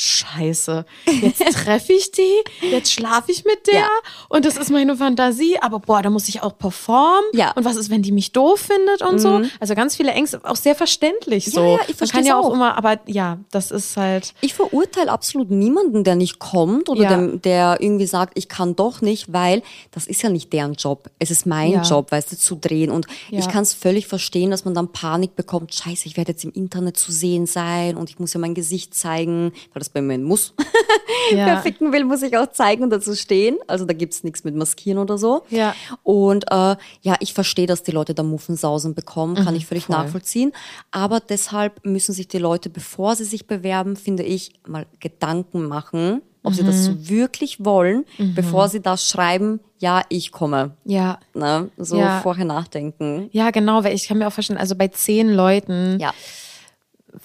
Scheiße, jetzt [laughs] treffe ich die, jetzt schlafe ich mit der Ja. und das ist meine Fantasie, aber boah, da muss ich auch performen. Ja. Und was ist, wenn die mich doof findet und so? Also ganz viele Ängste, auch sehr verständlich so. ja, ich Man kann ja auch, auch. immer, aber ja, das ist halt. Ich verurteile absolut niemanden, der nicht kommt oder Ja. der, der irgendwie sagt, ich kann doch nicht, weil das ist ja nicht deren Job. Es ist mein. Job, weißt du, zu drehen. Und ich kann es völlig verstehen, dass man dann Panik bekommt. Scheiße, ich werde jetzt im Internet zu sehen sein und ich muss ja mein Gesicht zeigen, weil das bei mir muss. Ja. [laughs] Wer ficken will, muss ich auch zeigen und dazu stehen. Also da gibt's nichts mit Maskieren oder so. Ja. Und äh, ja, ich verstehe, dass die Leute da Muffensausen bekommen, kann ich völlig Mhm, voll. nachvollziehen. Aber deshalb müssen sich die Leute, bevor sie sich bewerben, finde ich, mal Gedanken machen, ob sie Mhm. das so wirklich wollen, bevor sie da schreiben, ja, ich komme. Ja. Ne? So Ja. vorher nachdenken. Ja, genau, weil ich kann mir auch vorstellen, also bei zehn Leuten, Ja.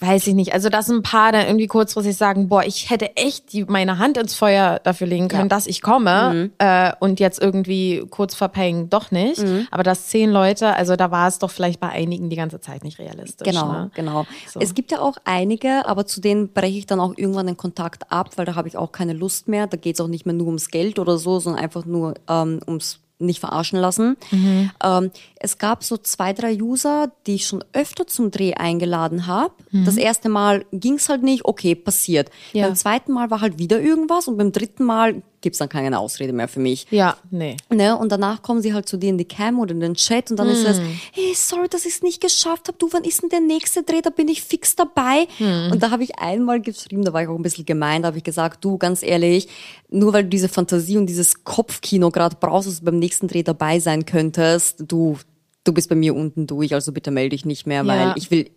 Weiß ich nicht. Also, dass ein paar dann irgendwie kurzfristig sagen, boah, ich hätte echt die, meine Hand ins Feuer dafür legen können, Ja. Mhm. dass ich komme äh, und jetzt irgendwie kurz verpaying doch nicht. Mhm. Aber dass zehn Leute, also da war es doch vielleicht bei einigen die ganze Zeit nicht realistisch. Genau, ne? genau. So. Es gibt ja auch einige, aber zu denen breche ich dann auch irgendwann den Kontakt ab, weil da habe ich auch keine Lust mehr. Da geht es auch nicht mehr nur ums Geld oder so, sondern einfach nur ähm, ums nicht verarschen lassen. Mhm. Ähm, es gab so zwei, drei User, die ich schon öfter zum Dreh eingeladen habe. Mhm. Das erste Mal ging es halt nicht, okay, passiert. Ja. Beim zweiten Mal war halt wieder irgendwas und beim dritten Mal gibt's dann keine Ausrede mehr für mich. Ja, nee. Ne? Und danach kommen sie halt zu dir in die Cam oder in den Chat und dann ist Hm. es, hey, sorry, dass ich es nicht geschafft habe. Du, wann ist denn der nächste Dreh? Da bin ich fix dabei. Hm. Und da habe ich einmal geschrieben, da war ich auch ein bisschen gemein, da habe ich gesagt, du, ganz ehrlich, nur weil du diese Fantasie und dieses Kopfkino gerade brauchst, dass du beim nächsten Dreh dabei sein könntest, du, du bist bei mir unten durch, also bitte melde dich nicht mehr, Ja. weil ich will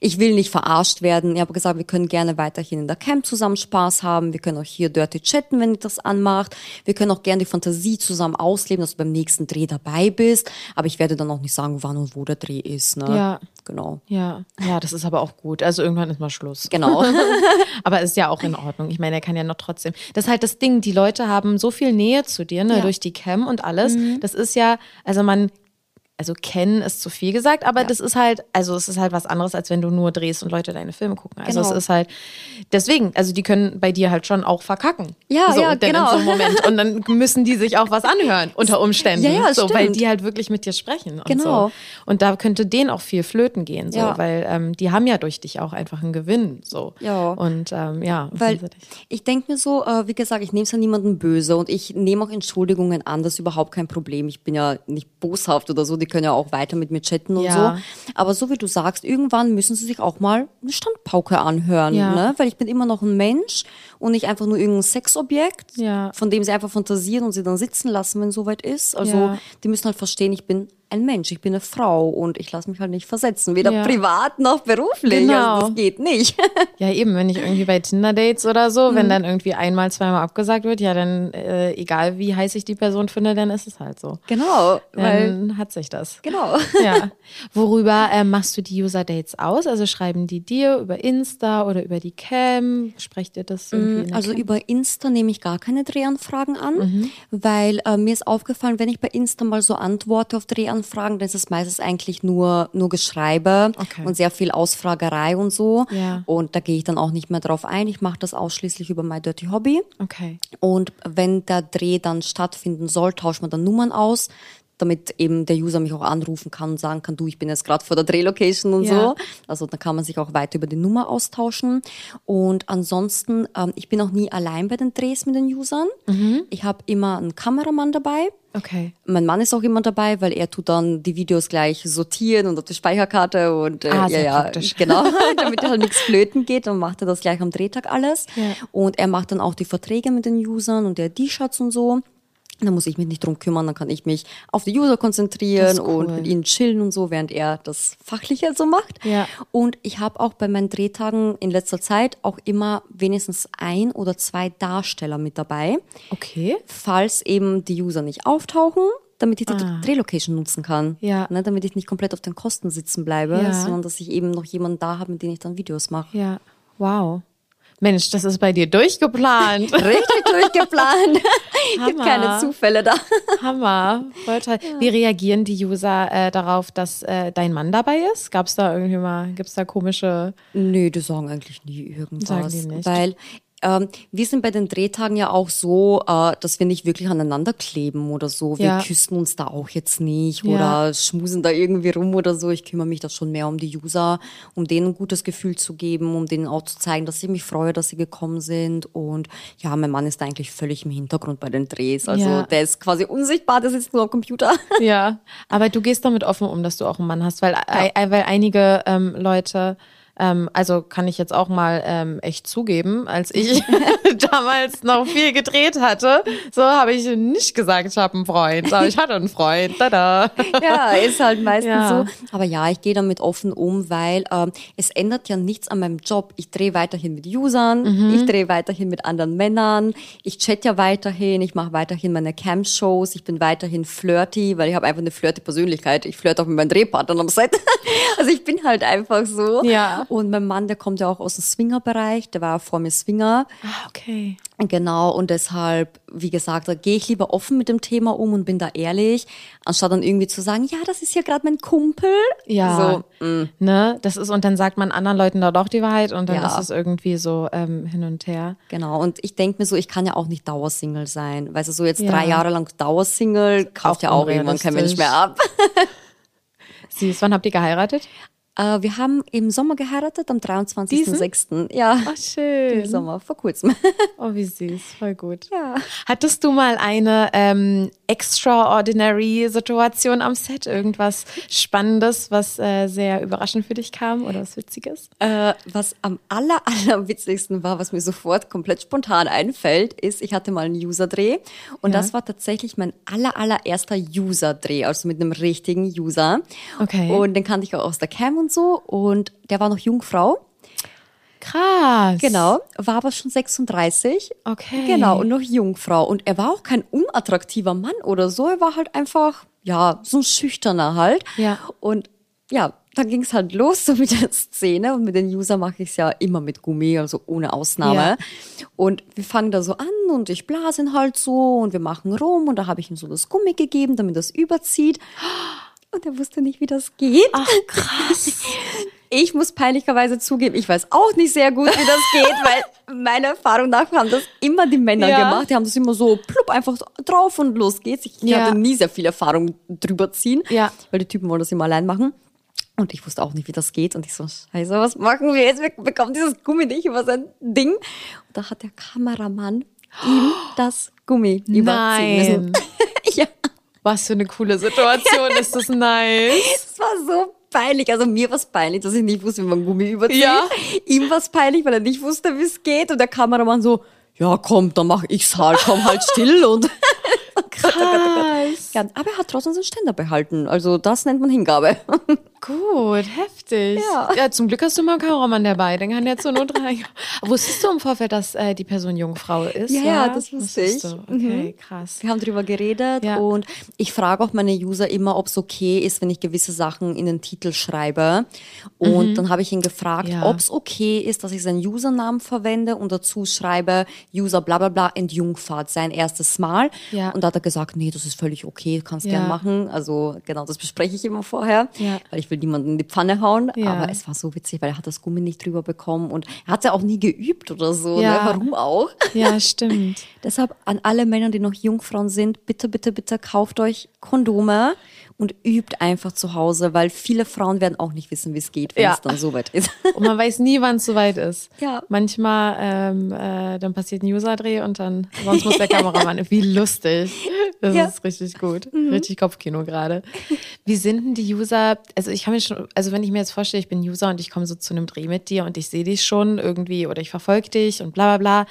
ich will nicht verarscht werden. Ich habe gesagt, wir können gerne weiterhin in der Camp zusammen Spaß haben. Wir können auch hier dirty chatten, wenn ihr das anmacht. Wir können auch gerne die Fantasie zusammen ausleben, dass du beim nächsten Dreh dabei bist. Aber ich werde dann auch nicht sagen, wann und wo der Dreh ist. Ne? Ja. Genau. Ja, ja, das ist aber auch gut. Also irgendwann ist mal Schluss. Genau. [laughs] Aber ist ja auch in Ordnung. Ich meine, er kann ja noch trotzdem. Das ist halt das Ding, die Leute haben so viel Nähe zu dir, ne, Ja. durch die Cam und alles. Das ist ja, also man, also kennen ist zu viel gesagt, aber das ist halt, also es ist halt was anderes, als wenn du nur drehst und Leute deine Filme gucken. Also Genau. es ist halt, deswegen, also die können bei dir halt schon auch verkacken. Ja, so, ja, denn genau. In so Moment. Und dann müssen die sich auch was anhören, [laughs] unter Umständen. Ja, ja, so, weil stimmt. die halt wirklich mit dir sprechen. Und Genau. So. Und da könnte denen auch viel flöten gehen, so, Ja. weil ähm, die haben ja durch dich auch einfach einen Gewinn. So. Ja. Und ähm, ja, Weil ich denke mir so, äh, wie gesagt, ich nehme es ja niemandem böse und ich nehme auch Entschuldigungen an, das ist überhaupt kein Problem. Ich bin ja nicht boshaft oder so, die können ja auch weiter mit mir chatten und Ja. so. Aber so wie du sagst, irgendwann müssen sie sich auch mal eine Standpauke anhören, Ja. ne? weil ich bin immer noch ein Mensch und nicht einfach nur irgendein Sexobjekt, Ja. von dem sie einfach fantasieren und sie dann sitzen lassen, wenn es soweit ist. Also die müssen halt verstehen, ich bin ein Mensch, ich bin eine Frau und ich lasse mich halt nicht versetzen, weder Ja. privat noch beruflich. Genau. Also das geht nicht. [laughs] Ja, eben, wenn ich irgendwie bei Tinder-Dates oder so, wenn dann irgendwie einmal, zweimal abgesagt wird, ja, dann äh, egal wie heiß ich die Person finde, dann ist es halt so. genau, Dann hat sich das. genau. [laughs] Ja. [laughs] Worüber ähm, machst du die User-Dates aus? Also schreiben die dir über Insta oder über die Cam? Sprecht ihr das irgendwie der Also Cam? über Insta nehme ich gar keine Drehanfragen an, Mhm. weil äh, mir ist aufgefallen, wenn ich bei Insta mal so antworte auf Drehanfragen, dann ist es meistens eigentlich nur, nur Geschreibe Okay. und sehr viel Ausfragerei und so. Ja. Und da gehe ich dann auch nicht mehr drauf ein. Ich mache das ausschließlich über My Dirty Hobby. Okay. Und wenn der Dreh dann stattfinden soll, tauscht man dann Nummern aus, damit eben der User mich auch anrufen kann und sagen kann, du, ich bin jetzt gerade vor der Drehlocation und Ja. so. Also dann kann man sich auch weiter über die Nummer austauschen. Und ansonsten, ähm, ich bin auch nie allein bei den Drehs mit den Usern. Mhm. Ich habe immer einen Kameramann dabei. Okay. Mein Mann ist auch immer dabei, weil er tut dann die Videos gleich sortieren und auf die Speicherkarte und äh, Ah, ja, sehr ja, praktisch. [laughs] genau, [laughs] damit halt nichts flöten geht, dann macht er das gleich am Drehtag alles. Ja. Und er macht dann auch die Verträge mit den Usern und der T-Shirts und so. Da muss ich mich nicht drum kümmern, dann kann ich mich auf die User konzentrieren cool. und mit ihnen chillen und so, während er das Fachliche so macht. Ja. Und ich habe auch bei meinen Drehtagen in letzter Zeit auch immer wenigstens ein oder zwei Darsteller mit dabei Okay. falls eben die User nicht auftauchen, damit ich die Ah. Drehlocation nutzen kann. Ja. Ne, damit ich nicht komplett auf den Kosten sitzen bleibe, Ja. sondern dass ich eben noch jemanden da habe, mit dem ich dann Videos mache. Ja. Wow. Mensch, das ist bei dir durchgeplant. [laughs] Richtig durchgeplant. [laughs] Gibt keine Zufälle da. Hammer. Toll. Wie reagieren die User äh, darauf, dass äh, dein Mann dabei ist? Gab es da irgendwie mal, gibt es da komische. Nö, die sagen eigentlich nie irgendwas. Sagen die nicht. Weil ähm, wir sind bei den Drehtagen ja auch so, äh, dass wir nicht wirklich aneinander kleben oder so. Wir Ja. küssen uns da auch jetzt nicht Ja. oder schmusen da irgendwie rum oder so. Ich kümmere mich da schon mehr um die User, um denen ein gutes Gefühl zu geben, um denen auch zu zeigen, dass ich mich freue, dass sie gekommen sind. Und ja, mein Mann ist da eigentlich völlig im Hintergrund bei den Drehs. Also Ja. der ist quasi unsichtbar, der sitzt nur am Computer. [laughs] Ja. Aber du gehst damit offen um, dass du auch einen Mann hast, weil, ei- weil einige ähm, Leute. Ähm, also kann ich jetzt auch mal ähm, echt zugeben, als ich [laughs] damals noch viel gedreht hatte, so habe ich nicht gesagt, ich habe einen Freund, aber ich hatte einen Freund. Tada. Ja, ist halt meistens Ja. so. Aber ja, ich gehe damit offen um, weil ähm, es ändert ja nichts an meinem Job. Ich drehe weiterhin mit Usern, Mhm. ich drehe weiterhin mit anderen Männern, ich chat ja weiterhin, ich mache weiterhin meine Cam-Shows, ich bin weiterhin flirty, weil ich habe einfach eine flirty Persönlichkeit. Ich flirte auch mit meinen Drehpartnern am Set. [laughs] also ich bin halt einfach so. Ja. Und mein Mann, der kommt ja auch aus dem Swinger-Bereich, der war vor mir Swinger. Ah, okay. Genau, und deshalb, wie gesagt, da gehe ich lieber offen mit dem Thema um und bin da ehrlich, anstatt dann irgendwie zu sagen, ja, das ist ja gerade mein Kumpel. Ja, So, mm. ne, das ist, und dann sagt man anderen Leuten da doch die Wahrheit und dann Ja. ist es irgendwie so ähm, hin und her. Genau, und ich denke mir so, ich kann ja auch nicht Dauersingle sein. Weißt du, so jetzt Ja. drei Jahre lang Dauersingle, kauft Auch ja auch irgendwann kein Mensch mehr ab. [laughs] Süß, wann habt ihr geheiratet? Äh, wir haben im Sommer geheiratet, am 23.06. Ja, Ach, schön. im Sommer, vor kurzem. [laughs] Oh, wie süß, voll gut. Ja. Hattest du mal eine ähm, extraordinary Situation am Set? Irgendwas Spannendes, was äh, sehr überraschend für dich kam oder was Witziges? Äh, was am aller, [laughs] aller witzigsten war, was mir sofort komplett spontan einfällt, ist, ich hatte mal einen User-Dreh und Ja. das war tatsächlich mein aller, allererster User-Dreh, also mit einem richtigen User. Okay. Und den kannte ich auch aus der Cam und so und der war noch Jungfrau. Krass. Genau, war aber schon 36. Okay. Genau, und noch Jungfrau. Und er war auch kein unattraktiver Mann oder so. Er war halt einfach, ja, so ein Schüchterner halt. Ja. Und ja, dann ging es halt los so [laughs] mit der Szene. Und mit den User mache ich es ja immer mit Gummi, also ohne Ausnahme. Ja. Und wir fangen da so an und ich blase ihn halt so und wir machen rum. Und da habe ich ihm so das Gummi gegeben, damit das überzieht. Und er wusste nicht, wie das geht. Ach, krass. [laughs] Ich muss peinlicherweise zugeben, ich weiß auch nicht sehr gut, wie das geht, weil meiner Erfahrung nach haben das immer die Männer Ja. gemacht. Die haben das immer so plupp einfach drauf und los geht's. Ich Ja. hatte nie sehr viel Erfahrung drüber ziehen, Ja. weil die Typen wollen das immer allein machen. Und ich wusste auch nicht, wie das geht. Und ich so, scheiße, was machen wir jetzt? Wir bekommen dieses Gummi nicht über sein Ding. Und da hat der Kameramann ihm das Gummi überziehen müssen. Nein. [laughs] ja, Was für eine coole Situation. [laughs] Ist das nice? es war so peinlich. Also mir war es peinlich, dass ich nicht wusste, wie man Gummi überzieht. Ja. Ihm war es peinlich, weil er nicht wusste, wie es geht. Und der Kameramann so, ja komm, dann mach ich's halt, komm halt still und [laughs] Krass. krass. Ja, aber er hat trotzdem seinen Ständer behalten. Also das nennt man Hingabe. [laughs] Gut, heftig. Ja. ja, zum Glück hast du mal einen Kameramann dabei, den kann jetzt so nur drei. Wusstest du im Vorfeld, dass äh, die Person Jungfrau ist? Ja, ja, das wusste ich. Du? Okay, krass. Wir haben drüber geredet Ja. und ich frage auch meine User immer, ob es okay ist, wenn ich gewisse Sachen in den Titel schreibe. Und dann habe ich ihn gefragt, Mhm. Ob es okay ist, dass ich seinen Usernamen verwende und dazu schreibe, User bla bla bla entjungfert, sein erstes Mal. Ja. Und da hat er gesagt, nee, das ist völlig okay, kannst Ja. gern machen. Also genau, das bespreche ich immer vorher, weil ich will niemanden in die Pfanne hauen. Ja. Aber es war so witzig, weil er hat das Gummi nicht drüber bekommen und er hat ja auch nie geübt oder so. Ja. Ne? Warum auch? Ja, stimmt. [laughs] Deshalb an alle Männer, die noch Jungfrauen sind, bitte, bitte, bitte kauft euch Kondome und übt einfach zu Hause, weil viele Frauen werden auch nicht wissen, wie es geht, wenn Ja. es dann so weit ist. Und man weiß nie, wann es soweit ist. Ja. Manchmal, ähm, äh, dann passiert ein Userdreh und dann, sonst muss der Kameramann. [laughs] Wie lustig. Das Ja. ist richtig gut. Richtig Kopfkino gerade. Wie sind denn die User? Also ich kann mir schon, also wenn ich mir jetzt vorstelle, ich bin User und ich komme so zu einem Dreh mit dir und ich sehe dich schon irgendwie oder ich verfolge dich und bla bla bla.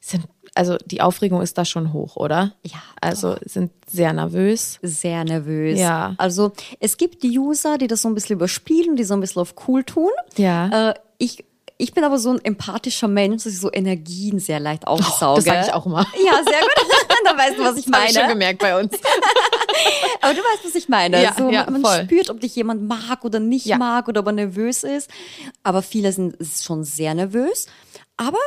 Sind, also die Aufregung ist da schon hoch, oder? Ja, Also sind sehr nervös. Sehr nervös. Ja. Also es gibt die User, die das so ein bisschen überspielen, die so ein bisschen auf cool tun. Ja. Äh, ich, ich bin aber so ein empathischer Mensch, dass ich so Energien sehr leicht aufsauge. das sag ich auch immer. Ja, sehr gut. [laughs] Dann weißt du, was ich Das habe ich schon meine. gemerkt bei uns. [laughs] Aber du weißt, was ich meine. Ja, so, ja, man voll. spürt, ob dich jemand mag oder nicht Ja. mag oder ob er nervös ist. Aber viele sind schon sehr nervös. Aber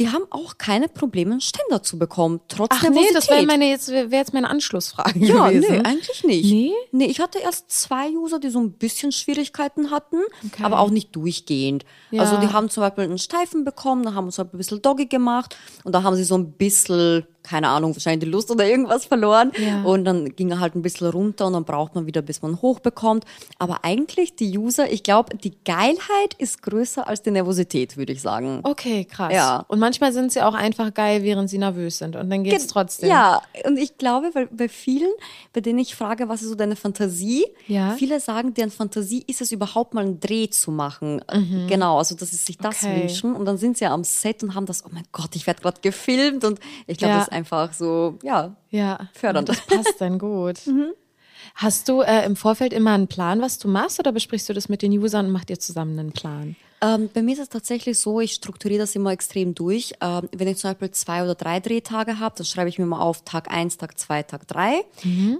die haben auch keine Probleme, einen Ständer zu bekommen, trotz Ach nee, Nervosität. das wäre meine jetzt wäre jetzt meine Anschlussfrage ja, gewesen. nee, eigentlich nicht. Nee? Nee, ich hatte erst zwei User, die so ein bisschen Schwierigkeiten hatten, Okay. aber auch nicht durchgehend. Ja. Also die haben zum Beispiel einen Steifen bekommen, dann haben Beispiel ein bisschen Doggy gemacht und da haben sie so ein bisschen, keine Ahnung, wahrscheinlich die Lust oder irgendwas verloren. Ja. Und dann ging er halt ein bisschen runter und dann braucht man wieder, bis man hochbekommt. Aber eigentlich die User, ich glaube, die Geilheit ist größer als die Nervosität, würde ich sagen. Okay, krass. Ja. Und manchmal sind sie auch einfach geil, während sie nervös sind. Und dann geht's Gen- trotzdem. Ja, und ich glaube, weil bei vielen, bei denen ich frage, was ist so deine Fantasie, Ja. viele sagen, deren Fantasie ist es überhaupt mal einen Dreh zu machen. Genau, also dass sie sich das Mhm. Okay. wünschen. Und dann sind sie ja am Set und haben das, oh mein Gott, ich werde gerade gefilmt. Und ich glaube, Ja. das ist einfach so, ja. Ja. Fördernd. Das passt dann gut. [laughs] Mhm. Hast du äh, im Vorfeld immer einen Plan, was du machst, oder besprichst du das mit den Usern und macht ihr zusammen einen Plan? Ähm, bei mir ist es tatsächlich so, ich strukturiere das immer extrem durch. Ähm, wenn ich zum Beispiel zwei oder drei Drehtage habe, dann schreibe ich mir mal auf Tag eins, Tag zwei, Tag drei.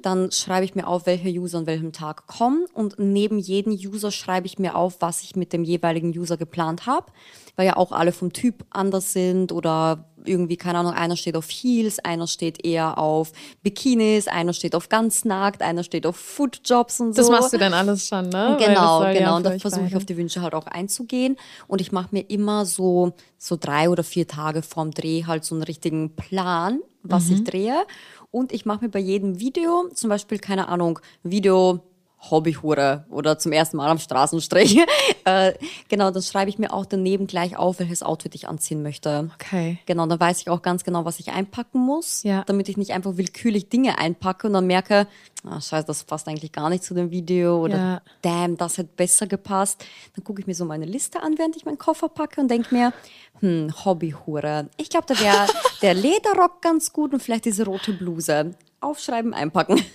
Dann schreibe ich mir auf, welche User an welchem Tag kommen. Und neben jedem User schreibe ich mir auf, was ich mit dem jeweiligen User geplant habe. Weil ja auch alle vom Typ anders sind oder irgendwie, keine Ahnung, einer steht auf Heels, einer steht eher auf Bikinis, einer steht auf ganz nackt, einer steht auf Foodjobs und so. Das machst du dann alles schon, ne? Genau, soll ja genau. Und da versuche ich auf die Wünsche halt auch einzugehen. Und ich mache mir immer so, so drei oder vier Tage vorm Dreh halt so einen richtigen Plan, was Mhm. ich drehe. Und ich mache mir bei jedem Video, zum Beispiel, keine Ahnung, Video Hobbyhure oder zum ersten Mal am Straßenstrich. [laughs] äh, genau, dann schreibe ich mir auch daneben gleich auf, welches Outfit ich anziehen möchte. Okay. Genau, dann weiß ich auch ganz genau, was ich einpacken muss, Ja. damit ich nicht einfach willkürlich Dinge einpacke und dann merke, ah, scheiße, das passt eigentlich gar nicht zu dem Video oder Ja. damn, das hätte besser gepasst. Dann gucke ich mir so meine Liste an, während ich meinen Koffer packe und denke mir, hm, Hobbyhure. Ich glaube, da wäre [laughs] der Lederrock ganz gut und vielleicht diese rote Bluse. Aufschreiben, einpacken. [laughs]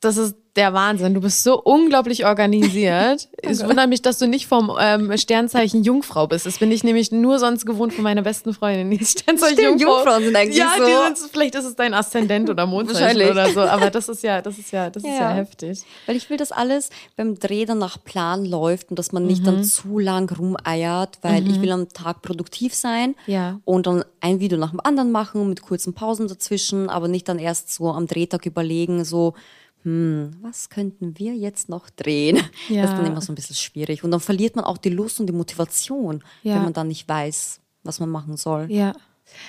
Das ist der Wahnsinn. Du bist so unglaublich organisiert. [laughs] es wundert mich, dass du nicht vom ähm, Sternzeichen Jungfrau bist. Das bin ich nämlich nur sonst gewohnt von meiner besten Freundin. Die Sternzeichen Stimmt, Jungfrau. Jungfrauen sind eigentlich ja, so. Sind, vielleicht ist es dein Aszendent oder Mondzeichen oder so. Aber das ist ja, das ist ja, das ist ja Ja. heftig. Weil ich will, dass alles beim Dreh dann nach Plan läuft und dass man nicht Mhm. dann zu lang rumeiert, weil ich will am Tag produktiv sein Ja. und dann ein Video nach dem anderen machen mit kurzen Pausen dazwischen, aber nicht dann erst so am Drehtag überlegen, so, hm, was könnten wir jetzt noch drehen? Ja. [laughs] Das ist dann immer so ein bisschen schwierig. Und dann verliert man auch die Lust und die Motivation, Ja. wenn man dann nicht weiß, was man machen soll. Ja.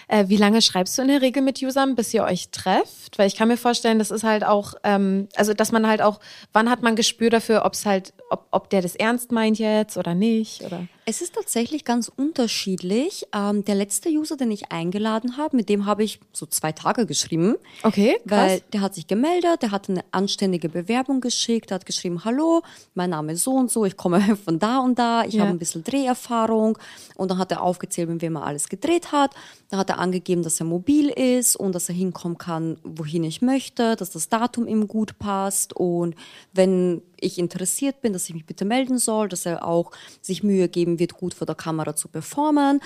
Äh, wie lange schreibst du in der Regel mit Usern, bis ihr euch trefft? Weil ich kann mir vorstellen, das ist halt auch, ähm, also dass man halt auch, wann hat man Gespür dafür, ob es halt, ob, ob der das ernst meint jetzt oder nicht? Oder? Es ist tatsächlich ganz unterschiedlich. Ähm, der letzte User, den ich eingeladen habe, mit dem habe ich so zwei Tage geschrieben. Okay, krass. Weil der hat sich gemeldet, der hat eine anständige Bewerbung geschickt, hat geschrieben, hallo, mein Name ist so und so, ich komme [laughs] von da und da, ich Ja. habe ein bisschen Dreherfahrung. Und dann hat er aufgezählt, mit wem er alles gedreht hat. Dann hat er angegeben, dass er mobil ist und dass er hinkommen kann, wohin ich möchte, dass das Datum ihm gut passt und wenn ich interessiert bin, dass ich mich bitte melden soll, dass er auch sich Mühe geben wird, gut vor der Kamera zu performen.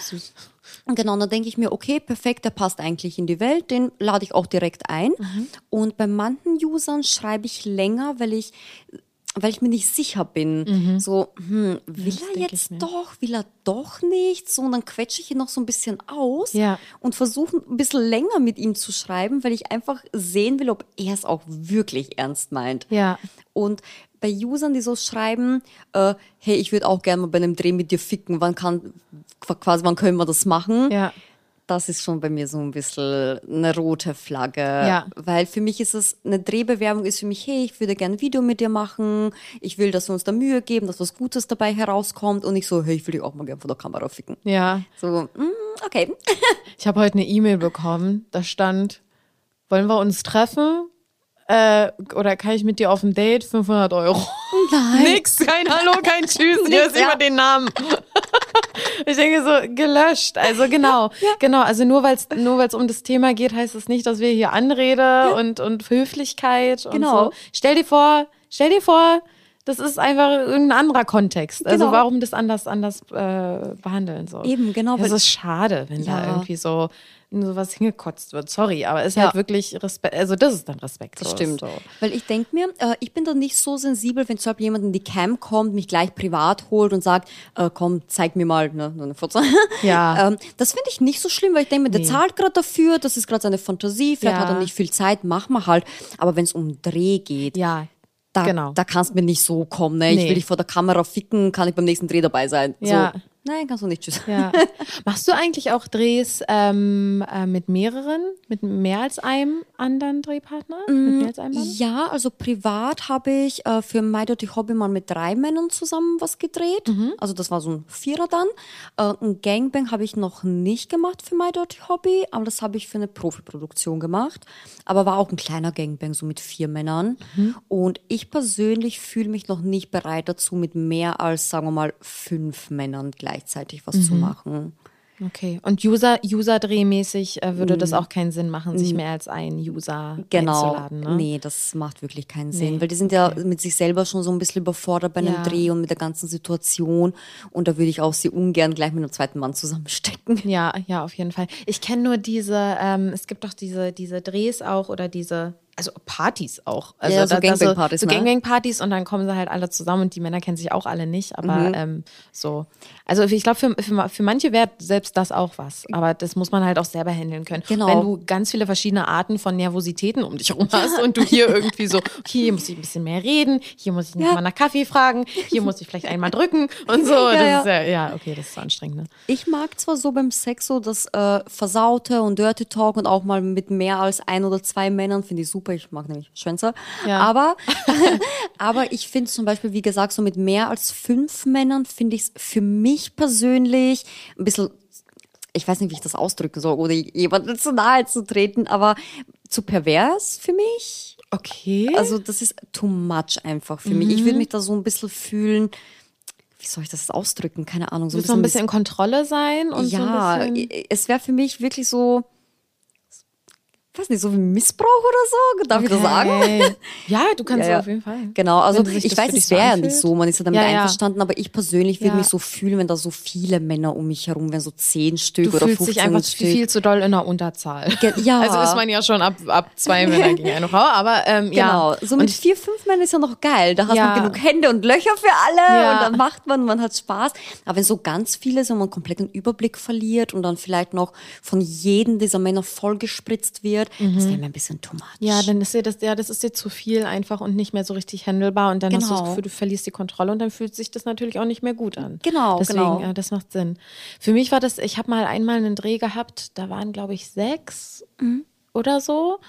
Und Genau, dann denke ich mir, okay, perfekt, der passt eigentlich in die Welt, den lade ich auch direkt ein. Mhm. Und bei manchen Usern schreibe ich länger, weil ich weil ich mir nicht sicher bin. So, hm, will Mhm. das er jetzt doch, will er doch nicht? So, und dann quetsche ich ihn noch so ein bisschen aus Ja. und versuche ein bisschen länger mit ihm zu schreiben, weil ich einfach sehen will, ob er es auch wirklich ernst meint. Ja. Und bei Usern, die so schreiben, äh, hey, ich würde auch gerne mal bei einem Dreh mit dir ficken, wann kann, quasi, wann können wir das machen? Ja. Das ist schon bei mir so ein bisschen eine rote Flagge. Ja. Weil für mich ist es, eine Drehbewerbung ist für mich, hey, ich würde gerne ein Video mit dir machen. Ich will, dass wir uns da Mühe geben, dass was Gutes dabei herauskommt. Und nicht so, hey, ich will dich auch mal gerne vor der Kamera ficken. Ja. So, mm, okay. [laughs] Ich habe heute eine E-Mail bekommen, da stand, wollen wir uns treffen? Äh, oder kann ich mit dir auf ein Date? 500 Euro. Nein. Nix, kein Hallo, kein Tschüss. [laughs] Hier ist ja. immer den Namen. [laughs] Ich denke so, gelöscht. Also genau, [laughs] genau. Also nur weil es nur weil's um das Thema geht, heißt es nicht, dass wir hier Anrede und, und Höflichkeit Genau. und so. Stell dir vor, stell dir vor, das ist einfach irgendein anderer Kontext. Also Genau. warum das anders, anders äh, behandeln so. Eben, genau, Es weil- ist schade, wenn da Ja. irgendwie so nur was hingekotzt wird. Sorry, aber es ist Ja. halt wirklich Respekt. Also das ist dann Respekt. Das stimmt. So. Weil ich denke mir, äh, ich bin da nicht so sensibel, wenn zum Beispiel jemand in die Cam kommt, mich gleich privat holt und sagt, äh, komm, zeig mir mal ne, eine Foto. [laughs] Ja. ähm, das finde ich nicht so schlimm, weil ich denke mir, der Nee. zahlt gerade dafür, das ist gerade seine Fantasie, vielleicht Ja. hat er nicht viel Zeit, mach mal halt. Aber wenn es um Dreh geht, Ja, da, genau. da kannst du mir nicht so kommen. Ne? Ich Nee. will dich vor der Kamera ficken, kann ich beim nächsten Dreh dabei sein. Ja. So, nein, kannst du nicht. Tschüss. Ja. [laughs] Machst du eigentlich auch Drehs ähm, äh, mit mehreren, mit mehr als einem anderen Drehpartner? mit mehr als einem? Ja, also privat habe ich äh, für My Dirty Hobby mal mit drei Männern zusammen was gedreht. Mhm. Also das war so ein Vierer dann. Äh, ein Gangbang habe ich noch nicht gemacht für My Dirty Hobby, aber das habe ich für eine Profiproduktion gemacht. Aber war auch ein kleiner Gangbang, so mit vier Männern. Mhm. Und ich persönlich fühle mich noch nicht bereit dazu, mit mehr als, sagen wir mal, fünf Männern gleichzeitig was Mhm. zu machen. Okay. Und User, User-drehmäßig äh, würde das auch keinen Sinn machen, sich mehr als einen User. Genau. einzuladen. Ne? Nee, das macht wirklich keinen Sinn. Nee, Weil die sind ja mit sich selber schon so ein bisschen überfordert bei einem Ja. Dreh und mit der ganzen Situation. Und da würde ich auch sie ungern gleich mit einem zweiten Mann zusammenstecken. Ja, ja, auf jeden Fall. Ich kenne nur diese, ähm, es gibt doch diese, diese Drehs auch oder diese, also Partys auch. Also Ja, so Gangbang-Partys, So ne? Gangbang-Partys und dann kommen sie halt alle zusammen und die Männer kennen sich auch alle nicht, aber Mhm. ähm, so. Also ich glaube, für, für, für manche wäre selbst das auch was, aber das muss man halt auch selber handeln können. Genau. Wenn du ganz viele verschiedene Arten von Nervositäten um dich herum hast und du hier irgendwie so, okay, hier muss ich ein bisschen mehr reden, hier muss ich Ja. mal nach Kaffee fragen, hier muss ich vielleicht einmal drücken und so. das ja. Ist ja, ja, okay, das ist so anstrengend. Ne? Ich mag zwar so beim Sex so das äh, Versaute und Dirty Talk und auch mal mit mehr als ein oder zwei Männern, finde ich super. Ich mag nämlich Schwänze. Ja. Aber, [laughs] [laughs] aber ich finde zum Beispiel, wie gesagt, so mit mehr als fünf Männern finde ich es für mich persönlich ein bisschen ich weiß nicht, wie ich das ausdrücken soll, ohne jemandem zu nahe zu treten, aber zu pervers für mich. Okay. Also das ist too much einfach für mich. Ich würde mich da so ein bisschen fühlen, wie soll ich das ausdrücken? Keine Ahnung. Du willst so ein bisschen in Kontrolle sein und ja, so ein bisschen es wäre für mich wirklich so, weiß nicht, so wie Missbrauch oder so, darf ich das sagen? Okay. Ja, du kannst Ja, ja. auf jeden Fall. Genau, also ich weiß, es wäre ja nicht so, man ist ja damit Ja, einverstanden, aber ich persönlich würde mich so fühlen, wenn da so viele Männer um mich herum wären, so zehn Stück Du oder fühlst 15 dich einfach Stück. viel zu doll in der Unterzahl. Ge- ja. Also ist man ja schon ab, ab zwei Männer gegen eine Frau, aber ähm, Genau, ja. so mit vier, fünf Männern ist ja noch geil. Da hat man genug Hände und Löcher für alle und dann macht man, man hat Spaß. Aber wenn so ganz viele sind und man komplett den Überblick verliert und dann vielleicht noch von jedem dieser Männer vollgespritzt wird, das wäre mir ein bisschen too much. Mhm. Ja, dann ist dir das, ja, das ist dir zu viel einfach und nicht mehr so richtig handelbar und dann hast du das Genau. Gefühl, du verlierst die Kontrolle und dann fühlt sich das natürlich auch nicht mehr gut an. Genau, Deswegen, genau. ja, das macht Sinn. Für mich war das, ich habe mal einmal einen Dreh gehabt, da waren, glaube ich, sechs Mhm. oder so.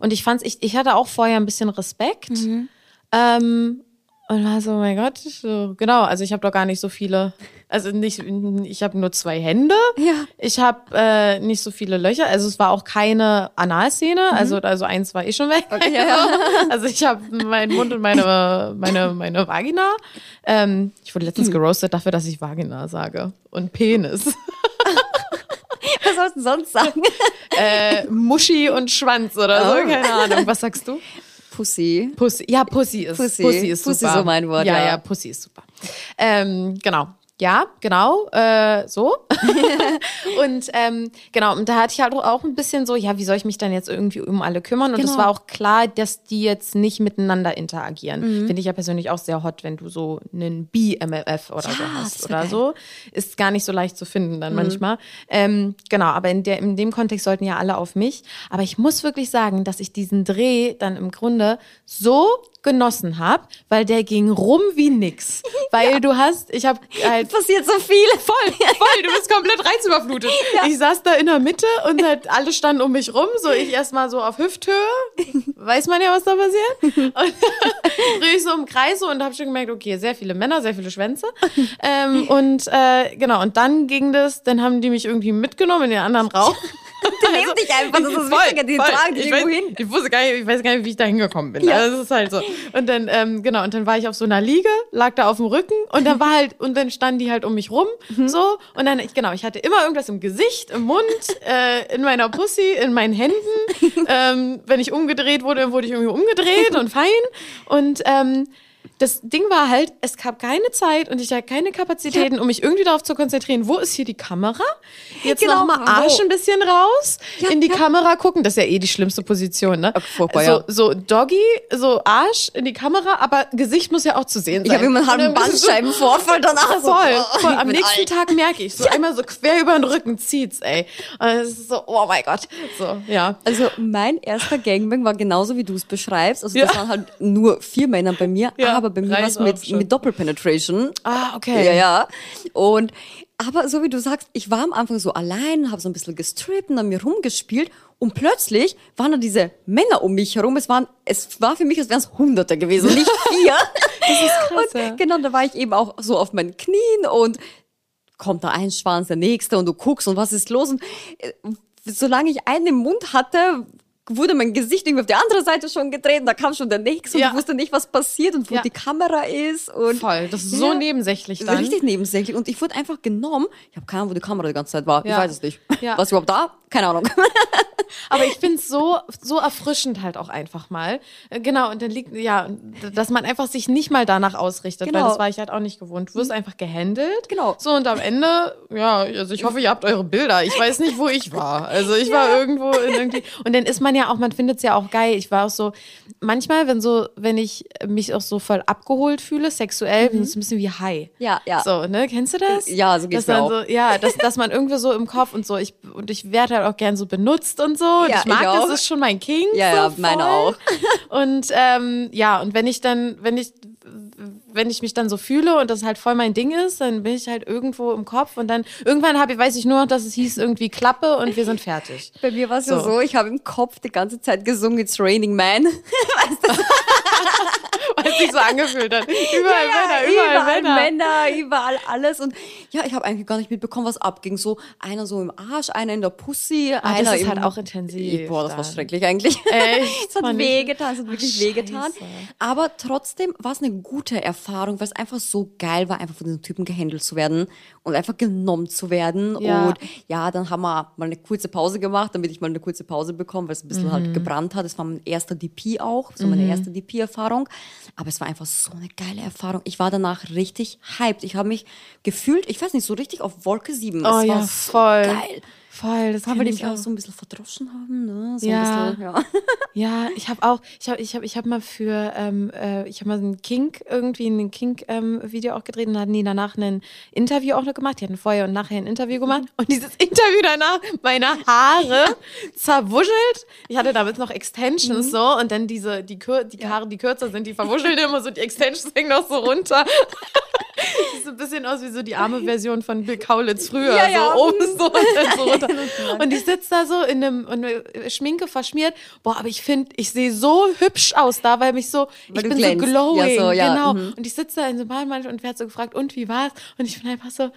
Und ich fand's, ich, ich hatte auch vorher ein bisschen Respekt. Mhm. Ähm, Und war so, oh mein Gott, so, genau, also ich habe doch gar nicht so viele, also nicht, ich habe nur zwei Hände, Ja. ich habe äh, nicht so viele Löcher, also es war auch keine Analszene, also, also eins war eh schon weg. Mhm. Okay, ja, [laughs] ja. Also ich habe meinen Mund und meine, meine, meine Vagina. Ähm, ich wurde Mhm. letztens geroastet dafür, dass ich Vagina sage. Und Penis. [laughs] Was sollst du sonst sagen? [laughs] äh, Muschi und Schwanz oder so, Oh. keine Ahnung. Was sagst du? Pussy. Pussy. Ja, Pussy ist Pussy. Pussy, ist Pussy super. ist so mein Wort, Ja, ja. ja, Pussy ist super. Ähm, genau. Ja, genau, äh, so. [laughs] und ähm, genau, und da hatte ich halt auch ein bisschen so, ja, wie soll ich mich dann jetzt irgendwie um alle kümmern? Und es Genau. war auch klar, dass die jetzt nicht miteinander interagieren. Mhm. Finde ich ja persönlich auch sehr hot, wenn du so einen BMLF oder so Ja, hast das wär oder geil. so. Ist gar nicht so leicht zu finden Mhm. dann manchmal. Ähm, genau, aber in, der, in dem Kontext sollten ja alle auf mich. Aber ich muss wirklich sagen, dass ich diesen Dreh dann im Grunde so genossen habe, weil der ging rum wie nix. [laughs] Weil du hast, ich habe halt Passiert so viel. voll, voll, du bist komplett reizüberflutet. Ich saß da in der Mitte und halt alle standen um mich rum, so ich erstmal so auf Hüfthöhe. Weiß man ja, was da passiert. Und [laughs] drehe ich so im Kreis und habe schon gemerkt, okay, sehr viele Männer, sehr viele Schwänze. Ähm, und äh, genau, und dann ging das, dann haben die mich irgendwie mitgenommen in den anderen Raum. [laughs] Die nehmen dich einfach, das ist das Voll, Wichtige, die voll. tragen dich ich irgendwo weiß, hin. Ich wusste gar nicht, ich weiß gar nicht, wie ich da hingekommen bin. Ja. Also, das ist halt so. Und dann, ähm, genau, und dann war ich auf so einer Liege, lag da auf dem Rücken und dann war halt, und dann standen die halt um mich rum, Mhm. so. Und dann, ich, genau, ich hatte immer irgendwas im Gesicht, im Mund, [laughs] äh, in meiner Pussy, in meinen Händen. [laughs] ähm, wenn ich umgedreht wurde, dann wurde ich irgendwie umgedreht und fein. Und, ähm, das Ding war halt, es gab keine Zeit und ich hatte keine Kapazitäten, um mich irgendwie darauf zu konzentrieren, wo ist hier die Kamera? Jetzt Genau, noch mal wo? Arsch ein bisschen raus, Ja, in die ja. Kamera gucken, das ist ja eh die schlimmste Position, ne? furchtbar, so, ja. so Doggy, so Arsch in die Kamera, aber Gesicht muss ja auch zu sehen sein. Ich habe immer einen Bandscheibenvorfall [laughs] danach. Voll, voll. ich Am nächsten alt. Tag merke ich, so einmal so quer über den Rücken zieht's, ey. Und es ist so, oh mein Gott. So, ja. Also mein erster Gangbang war genauso, wie du es beschreibst. Also Ja. das waren halt nur vier Männer bei mir, Ja, aber bei mir war es mit, mit Doppelpenetration. Ah, okay. Ja, ja. Und aber so wie du sagst, ich war am Anfang so allein, habe so ein bisschen gestrippt und an mir rumgespielt und plötzlich waren da diese Männer um mich herum. Es waren, es war für mich, als wären es Hunderte gewesen, nicht [laughs] vier. das ist krass, und ja. Genau, da war ich eben auch so auf meinen Knien und kommt da ein Schwanz, der nächste und du guckst und was ist los und äh, solange ich einen im Mund hatte, wurde mein Gesicht irgendwie auf die andere Seite schon gedreht und da kam schon der nächste Ja. und ich wusste nicht, was passiert und wo Ja. die Kamera ist und Voll. Das ist so Ja. nebensächlich dann. Richtig nebensächlich. Und ich wurde einfach genommen. Ich habe keine Ahnung, wo die Kamera die ganze Zeit war. Ich weiß es nicht. Ja. Was überhaupt da? Keine Ahnung. [laughs] Aber ich finde es so, so erfrischend halt auch einfach mal. Äh, Genau, und dann liegt, ja, dass man einfach sich nicht mal danach ausrichtet, weil Genau. das war ich halt auch nicht gewohnt. Du wirst einfach gehandelt. Genau. So, und am Ende, ja, also ich hoffe, ihr habt eure Bilder. Ich weiß nicht, wo ich war. Also ich war irgendwo in irgendwie. Und dann ist man ja auch, man findet es ja auch geil. Ich war auch so, manchmal, wenn so, wenn ich mich auch so voll abgeholt fühle, sexuell, bin ich so ein bisschen wie high. Ja, ja. So, ne? Kennst du das? Ja, so geht's dass mir man auch. So, ja, [laughs] dass, dass man irgendwie so im Kopf und so, ich, und ich werde halt auch gern so benutzt und so. Und Ja, ich mag ich das, ist schon mein King. Ja, so ja, meine voll. auch. [laughs] Und ähm, ja, und wenn ich dann, wenn ich, wenn ich mich dann so fühle und das halt voll mein Ding ist, dann bin ich halt irgendwo im Kopf und dann irgendwann habe ich, weiß ich nur noch, dass es hieß irgendwie Klappe und wir sind fertig. Bei mir war es ja So. so, ich habe im Kopf die ganze Zeit gesungen, It's Raining Man. [laughs] [laughs] Weil es sich so angefühlt hat. Überall Männer, überall, Männer. Männer, überall alles. Und ja, ich habe eigentlich gar nicht mitbekommen, was abging. So einer so im Arsch, einer in der Pussy, Ah, das einer ist im... halt auch intensiv Boah, das war dann. schrecklich eigentlich. Echt? [laughs] Es hat wehgetan, es hat wirklich wehgetan. Aber trotzdem war es eine gute Erfahrung, weil es einfach so geil war, einfach von diesen Typen gehandelt zu werden und einfach genommen zu werden. Ja. Und ja, dann haben wir mal eine kurze Pause gemacht, damit ich mal eine kurze Pause bekomme, weil es ein bisschen Mhm. halt gebrannt hat. Es war mein erster DP auch, so meine erste DP-Erfahrung. Aber es war einfach so eine geile Erfahrung. Ich war danach richtig hyped. Ich habe mich gefühlt, ich weiß nicht, so richtig auf Wolke 7. Oh es ja, war so voll. geil. Voll, das kann die ich mich auch auch. so ein bisschen verdroschen haben, ne? So Ja. bisschen, ja. [laughs] Ja, ich habe auch, ich habe, ich habe, ich habe mal für, ähm, äh, ich habe mal ein Kink irgendwie ein Kink ähm, Video auch gedreht und hatten die danach ein Interview auch noch gemacht. Die hatten vorher und nachher ein Interview gemacht und dieses [laughs] Interview danach, meine Haare [laughs] zerwuschelt. Ich hatte damals noch Extensions so und dann diese, die, Kür die Haare, die kürzer sind, die verwuscheln immer so, die Extensions hängen noch so runter. Sieht so ein bisschen aus wie so die arme Version von Bill Kaulitz früher. Ja, ja. So oben so und dann so runter. [laughs] Und ich sitze da so in einem, in einer Schminke verschmiert. Boah, aber ich finde, ich sehe so hübsch aus da, weil mich so, Weil ich bin glänzt. so glowing. Ja, so, ja, genau. mhm. Und ich sitze da in so einem Bademantel und werde so gefragt, und wie war's? Und ich bin einfach so,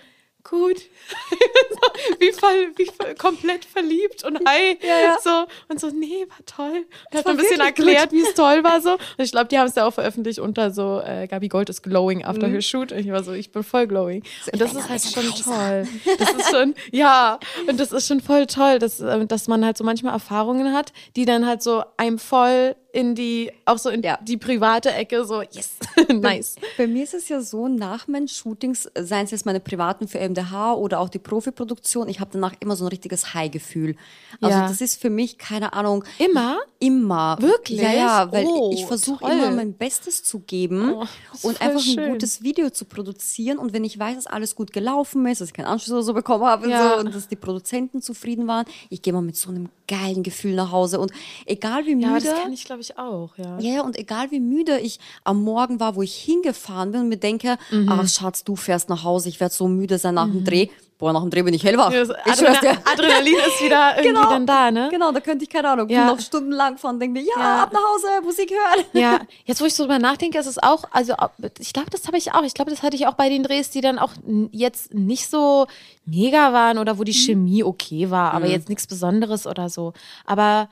gut. [laughs] wie, voll, wie voll, komplett verliebt und hi. Ja, ja. So. Und so, nee, war toll. Und hat ein bisschen erklärt, wie es toll war. So. Und ich glaube, die haben es ja auch veröffentlicht unter so, äh, Gabi Gold ist glowing after her shoot. Und ich war so, ich bin voll glowing. Und das ist halt schon toll. Das ist schon, [laughs] ja. Und das ist schon voll toll, dass, äh, dass man halt so manchmal Erfahrungen hat, die dann halt so einem voll in die, auch so in Ja. die private Ecke so, yes, [laughs] nice. Bei mir ist es ja so, nach meinen Shootings, seien es jetzt meine privaten für MDH oder auch die Profiproduktion, ich habe danach immer so ein richtiges High-Gefühl. Also Ja. das ist für mich, keine Ahnung. Immer? Immer. Wirklich? Ja, ja, weil Oh, ich versuche immer mein Bestes zu geben Oh, und einfach schön. ein gutes Video zu produzieren. Und wenn ich weiß, dass alles gut gelaufen ist, dass ich keinen Anschluss oder so bekommen habe und, Ja. so, und dass die Produzenten zufrieden waren, ich gehe mal mit so einem geilen Gefühl nach Hause. Und egal wie Ja, müde. ich, glaube ich, auch, ja. Ja, ja, und egal wie müde ich am Morgen war, wo ich hingefahren bin und mir denke, Mhm. ach Schatz, du fährst nach Hause, ich werde so müde sein nach dem Dreh. Boah, nach dem Dreh bin ich hellwach. Das ich. Adrenalin, ist wieder [laughs] irgendwie dann da, ne? Genau, da könnte ich, keine Ahnung, Ja. noch stundenlang fahren denke mir, ja, Ja. ab nach Hause, Musik hören. Ja, [laughs] jetzt wo ich so drüber nachdenke, ist es auch, also ich glaube, das habe ich auch. Ich glaube, das hatte ich auch bei den Drehs, die dann auch jetzt nicht so mega waren oder wo Mhm. die Chemie okay war, aber jetzt nichts Besonderes oder so. Aber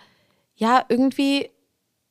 ja, irgendwie,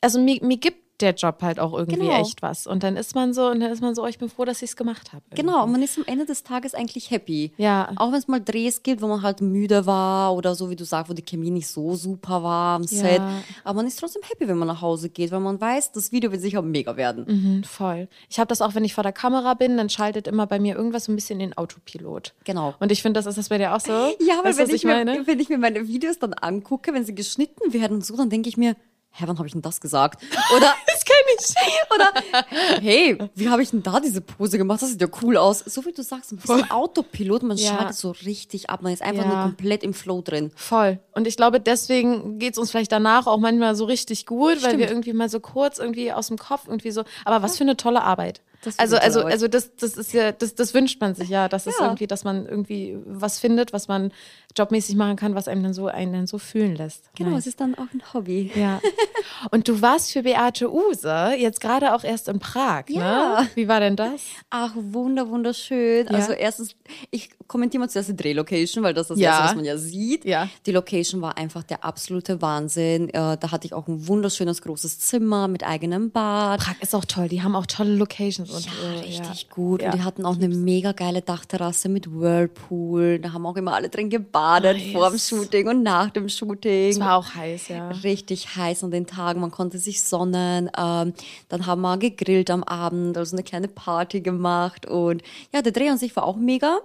also mir, mir gibt der Job halt auch irgendwie Genau. echt was. Und dann ist man so, und dann ist man so, oh, ich bin froh, dass ich es gemacht habe. Genau, und man ist am Ende des Tages eigentlich happy. Ja. Auch wenn es mal Drehs gibt, wo man halt müde war oder so, wie du sagst, wo die Chemie nicht so super war am Set. Aber man ist trotzdem happy, wenn man nach Hause geht, weil man weiß, das Video wird sicher mega werden. Mhm, voll. Ich habe das auch, wenn ich vor der Kamera bin, dann schaltet immer bei mir irgendwas so ein bisschen in Autopilot. Genau. Und ich finde, das ist das bei dir auch so. Ja, aber weißt wenn was ich, mir, meine? wenn ich mir meine Videos dann angucke, wenn sie geschnitten werden und so, dann denke ich mir, hä, wann habe ich denn das gesagt? Oder, [laughs] Das kenne ich. [laughs] oder, hey, wie habe ich denn da diese Pose gemacht? Das sieht ja cool aus. So wie du sagst, ein bisschen Autopilot, man Ja. schaltet so richtig ab, man ist einfach Ja. nur komplett im Flow drin. Voll. Und ich glaube, deswegen geht es uns vielleicht danach auch manchmal so richtig gut, weil Stimmt. wir irgendwie mal so kurz irgendwie aus dem Kopf irgendwie so. Aber was für eine tolle Arbeit. Also, also, also das, das ist ja, das, das wünscht man sich ja, dass es Ja. irgendwie, dass man irgendwie was findet, was man jobmäßig machen kann, was einem dann so einen dann so fühlen lässt. Genau, Nice. es ist dann auch ein Hobby. Ja. [laughs] Und du warst für Beate Use jetzt gerade auch erst in Prag, Ja. ne? Wie war denn das? Ach, wunder, wunderschön. Ja. Also erstens, ich kommentiere mal zuerst die Drehlocation, weil das ist das Ja. Erste, was man ja sieht. Ja. Die Location war einfach der absolute Wahnsinn. Äh, da hatte ich auch ein wunderschönes großes Zimmer mit eigenem Bad. Prag ist auch toll. Die haben auch tolle Locations. Und, Ja, äh, richtig gut. Ja. Und die hatten auch eine mega geile Dachterrasse mit Whirlpool. Da haben auch immer alle drin gebadet Nice. vor dem Shooting und nach dem Shooting. Es war auch heiß, ja. richtig heiß an den Tagen, man konnte sich sonnen. Ähm, dann haben wir gegrillt am Abend, also eine kleine Party gemacht und ja, der Dreh an sich war auch mega.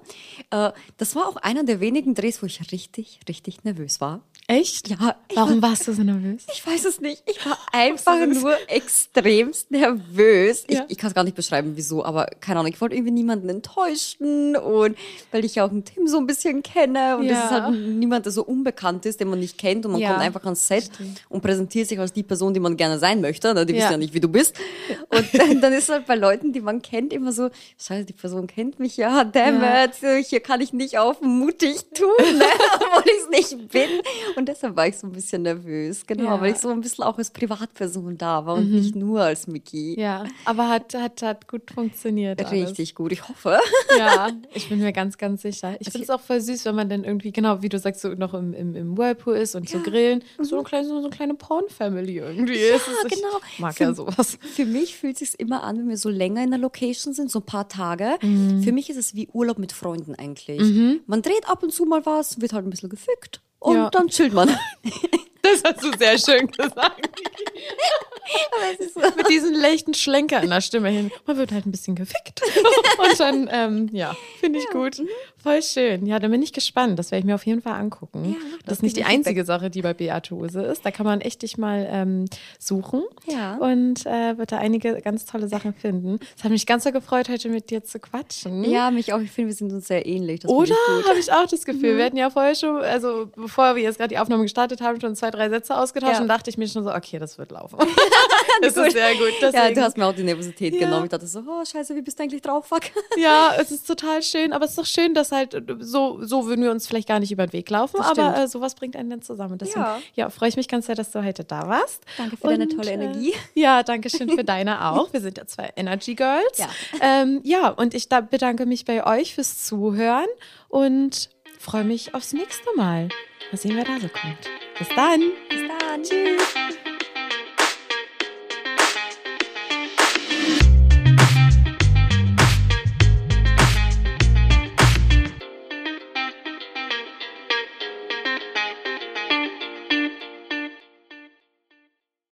Äh, das war auch einer der wenigen Drehs, wo ich richtig, richtig nervös war. Echt? Ja, Warum warst du so nervös? Ich weiß es nicht. Ich war [laughs] einfach nervös? nur extremst nervös. Ja. Ich, ich kann es gar nicht beschreiben, wieso, aber keine Ahnung. Ich wollte irgendwie niemanden enttäuschen und weil ich ja auch den Tim so ein bisschen kenne und das Ja. ist halt niemand, der so unbekannt ist, den man nicht kennt und man Ja, kommt einfach ans Set stimmt. und präsentiert sich als die Person, die man gerne sein möchte. Ne? Die Ja. wissen ja nicht, wie du bist. Und dann, dann ist halt bei Leuten, die man kennt, immer so, scheiße, die Person kennt mich ja, damn it, hier kann ich nicht auf mutig tun, ne? [laughs] obwohl ich es nicht bin. Und deshalb war ich so ein bisschen nervös, genau, Ja. Mhm. weil ich so ein bisschen auch als Privatperson da war und nicht nur als Mickey. Ja, aber hat, hat, hat gut funktioniert. alles. Richtig gut, ich hoffe. Ja, ich bin mir ganz, ganz sicher. Ich finde es auch voll süß, wenn man dann irgendwie, genau wie du sagst, so noch im, im, im Whirlpool ist und so grillen. So eine kleine, so eine kleine Porn-Family irgendwie. Ja, ist. Ich genau. mag Für- ja sowas. Für mich fühlt es sich immer an, wenn wir so länger in der Location sind, so ein paar Tage. Mhm. Für mich ist es wie Urlaub mit Freunden eigentlich. Man dreht ab und zu mal was, wird halt ein bisschen gefickt und Ja. dann chillt man. [laughs] Das hast du sehr schön gesagt. Mit diesem leichten Schlenker in der Stimme hin. Man wird halt ein bisschen gefickt. Und dann, ähm, ja, finde ich gut. Voll schön. Ja, dann bin ich gespannt. Das werde ich mir auf jeden Fall angucken. Ja, das das. ist nicht die einzige Sache, die bei Beate Hose ist. Da kann man echt dich mal ähm, suchen. Ja. Und äh, wird da einige ganz tolle Sachen finden. Es hat mich ganz so gefreut, heute mit dir zu quatschen. Ja, mich auch. Ich finde, wir sind uns sehr ähnlich. Das Oder habe ich auch das Gefühl. Wir hatten ja vorher schon, also bevor wir jetzt gerade die Aufnahme gestartet haben, schon zwei, drei drei Sätze ausgetauscht Ja. und dachte ich mir schon so, okay, das wird laufen. [laughs] [laughs] das ist sehr gut. Ja, Deswegen, du hast mir auch die Nervosität Ja. genommen. Ich dachte so, oh scheiße, wie bist du eigentlich drauf? Fuck. [laughs] Ja, es ist total schön, aber es ist doch schön, dass halt so, so würden wir uns vielleicht gar nicht über den Weg laufen, aber äh, sowas bringt einen dann zusammen. Deswegen, ja, Ja. freue ich mich ganz sehr, dass du heute da warst. Danke für deine tolle äh, Energie. ja, danke schön für deine auch. Wir sind ja zwei Energy Girls. Ja. ähm, ja und ich da bedanke mich bei euch fürs Zuhören und freue mich aufs nächste Mal. Mal sehen, wer da so kommt. Bis dann. Bis dann. Tschüss.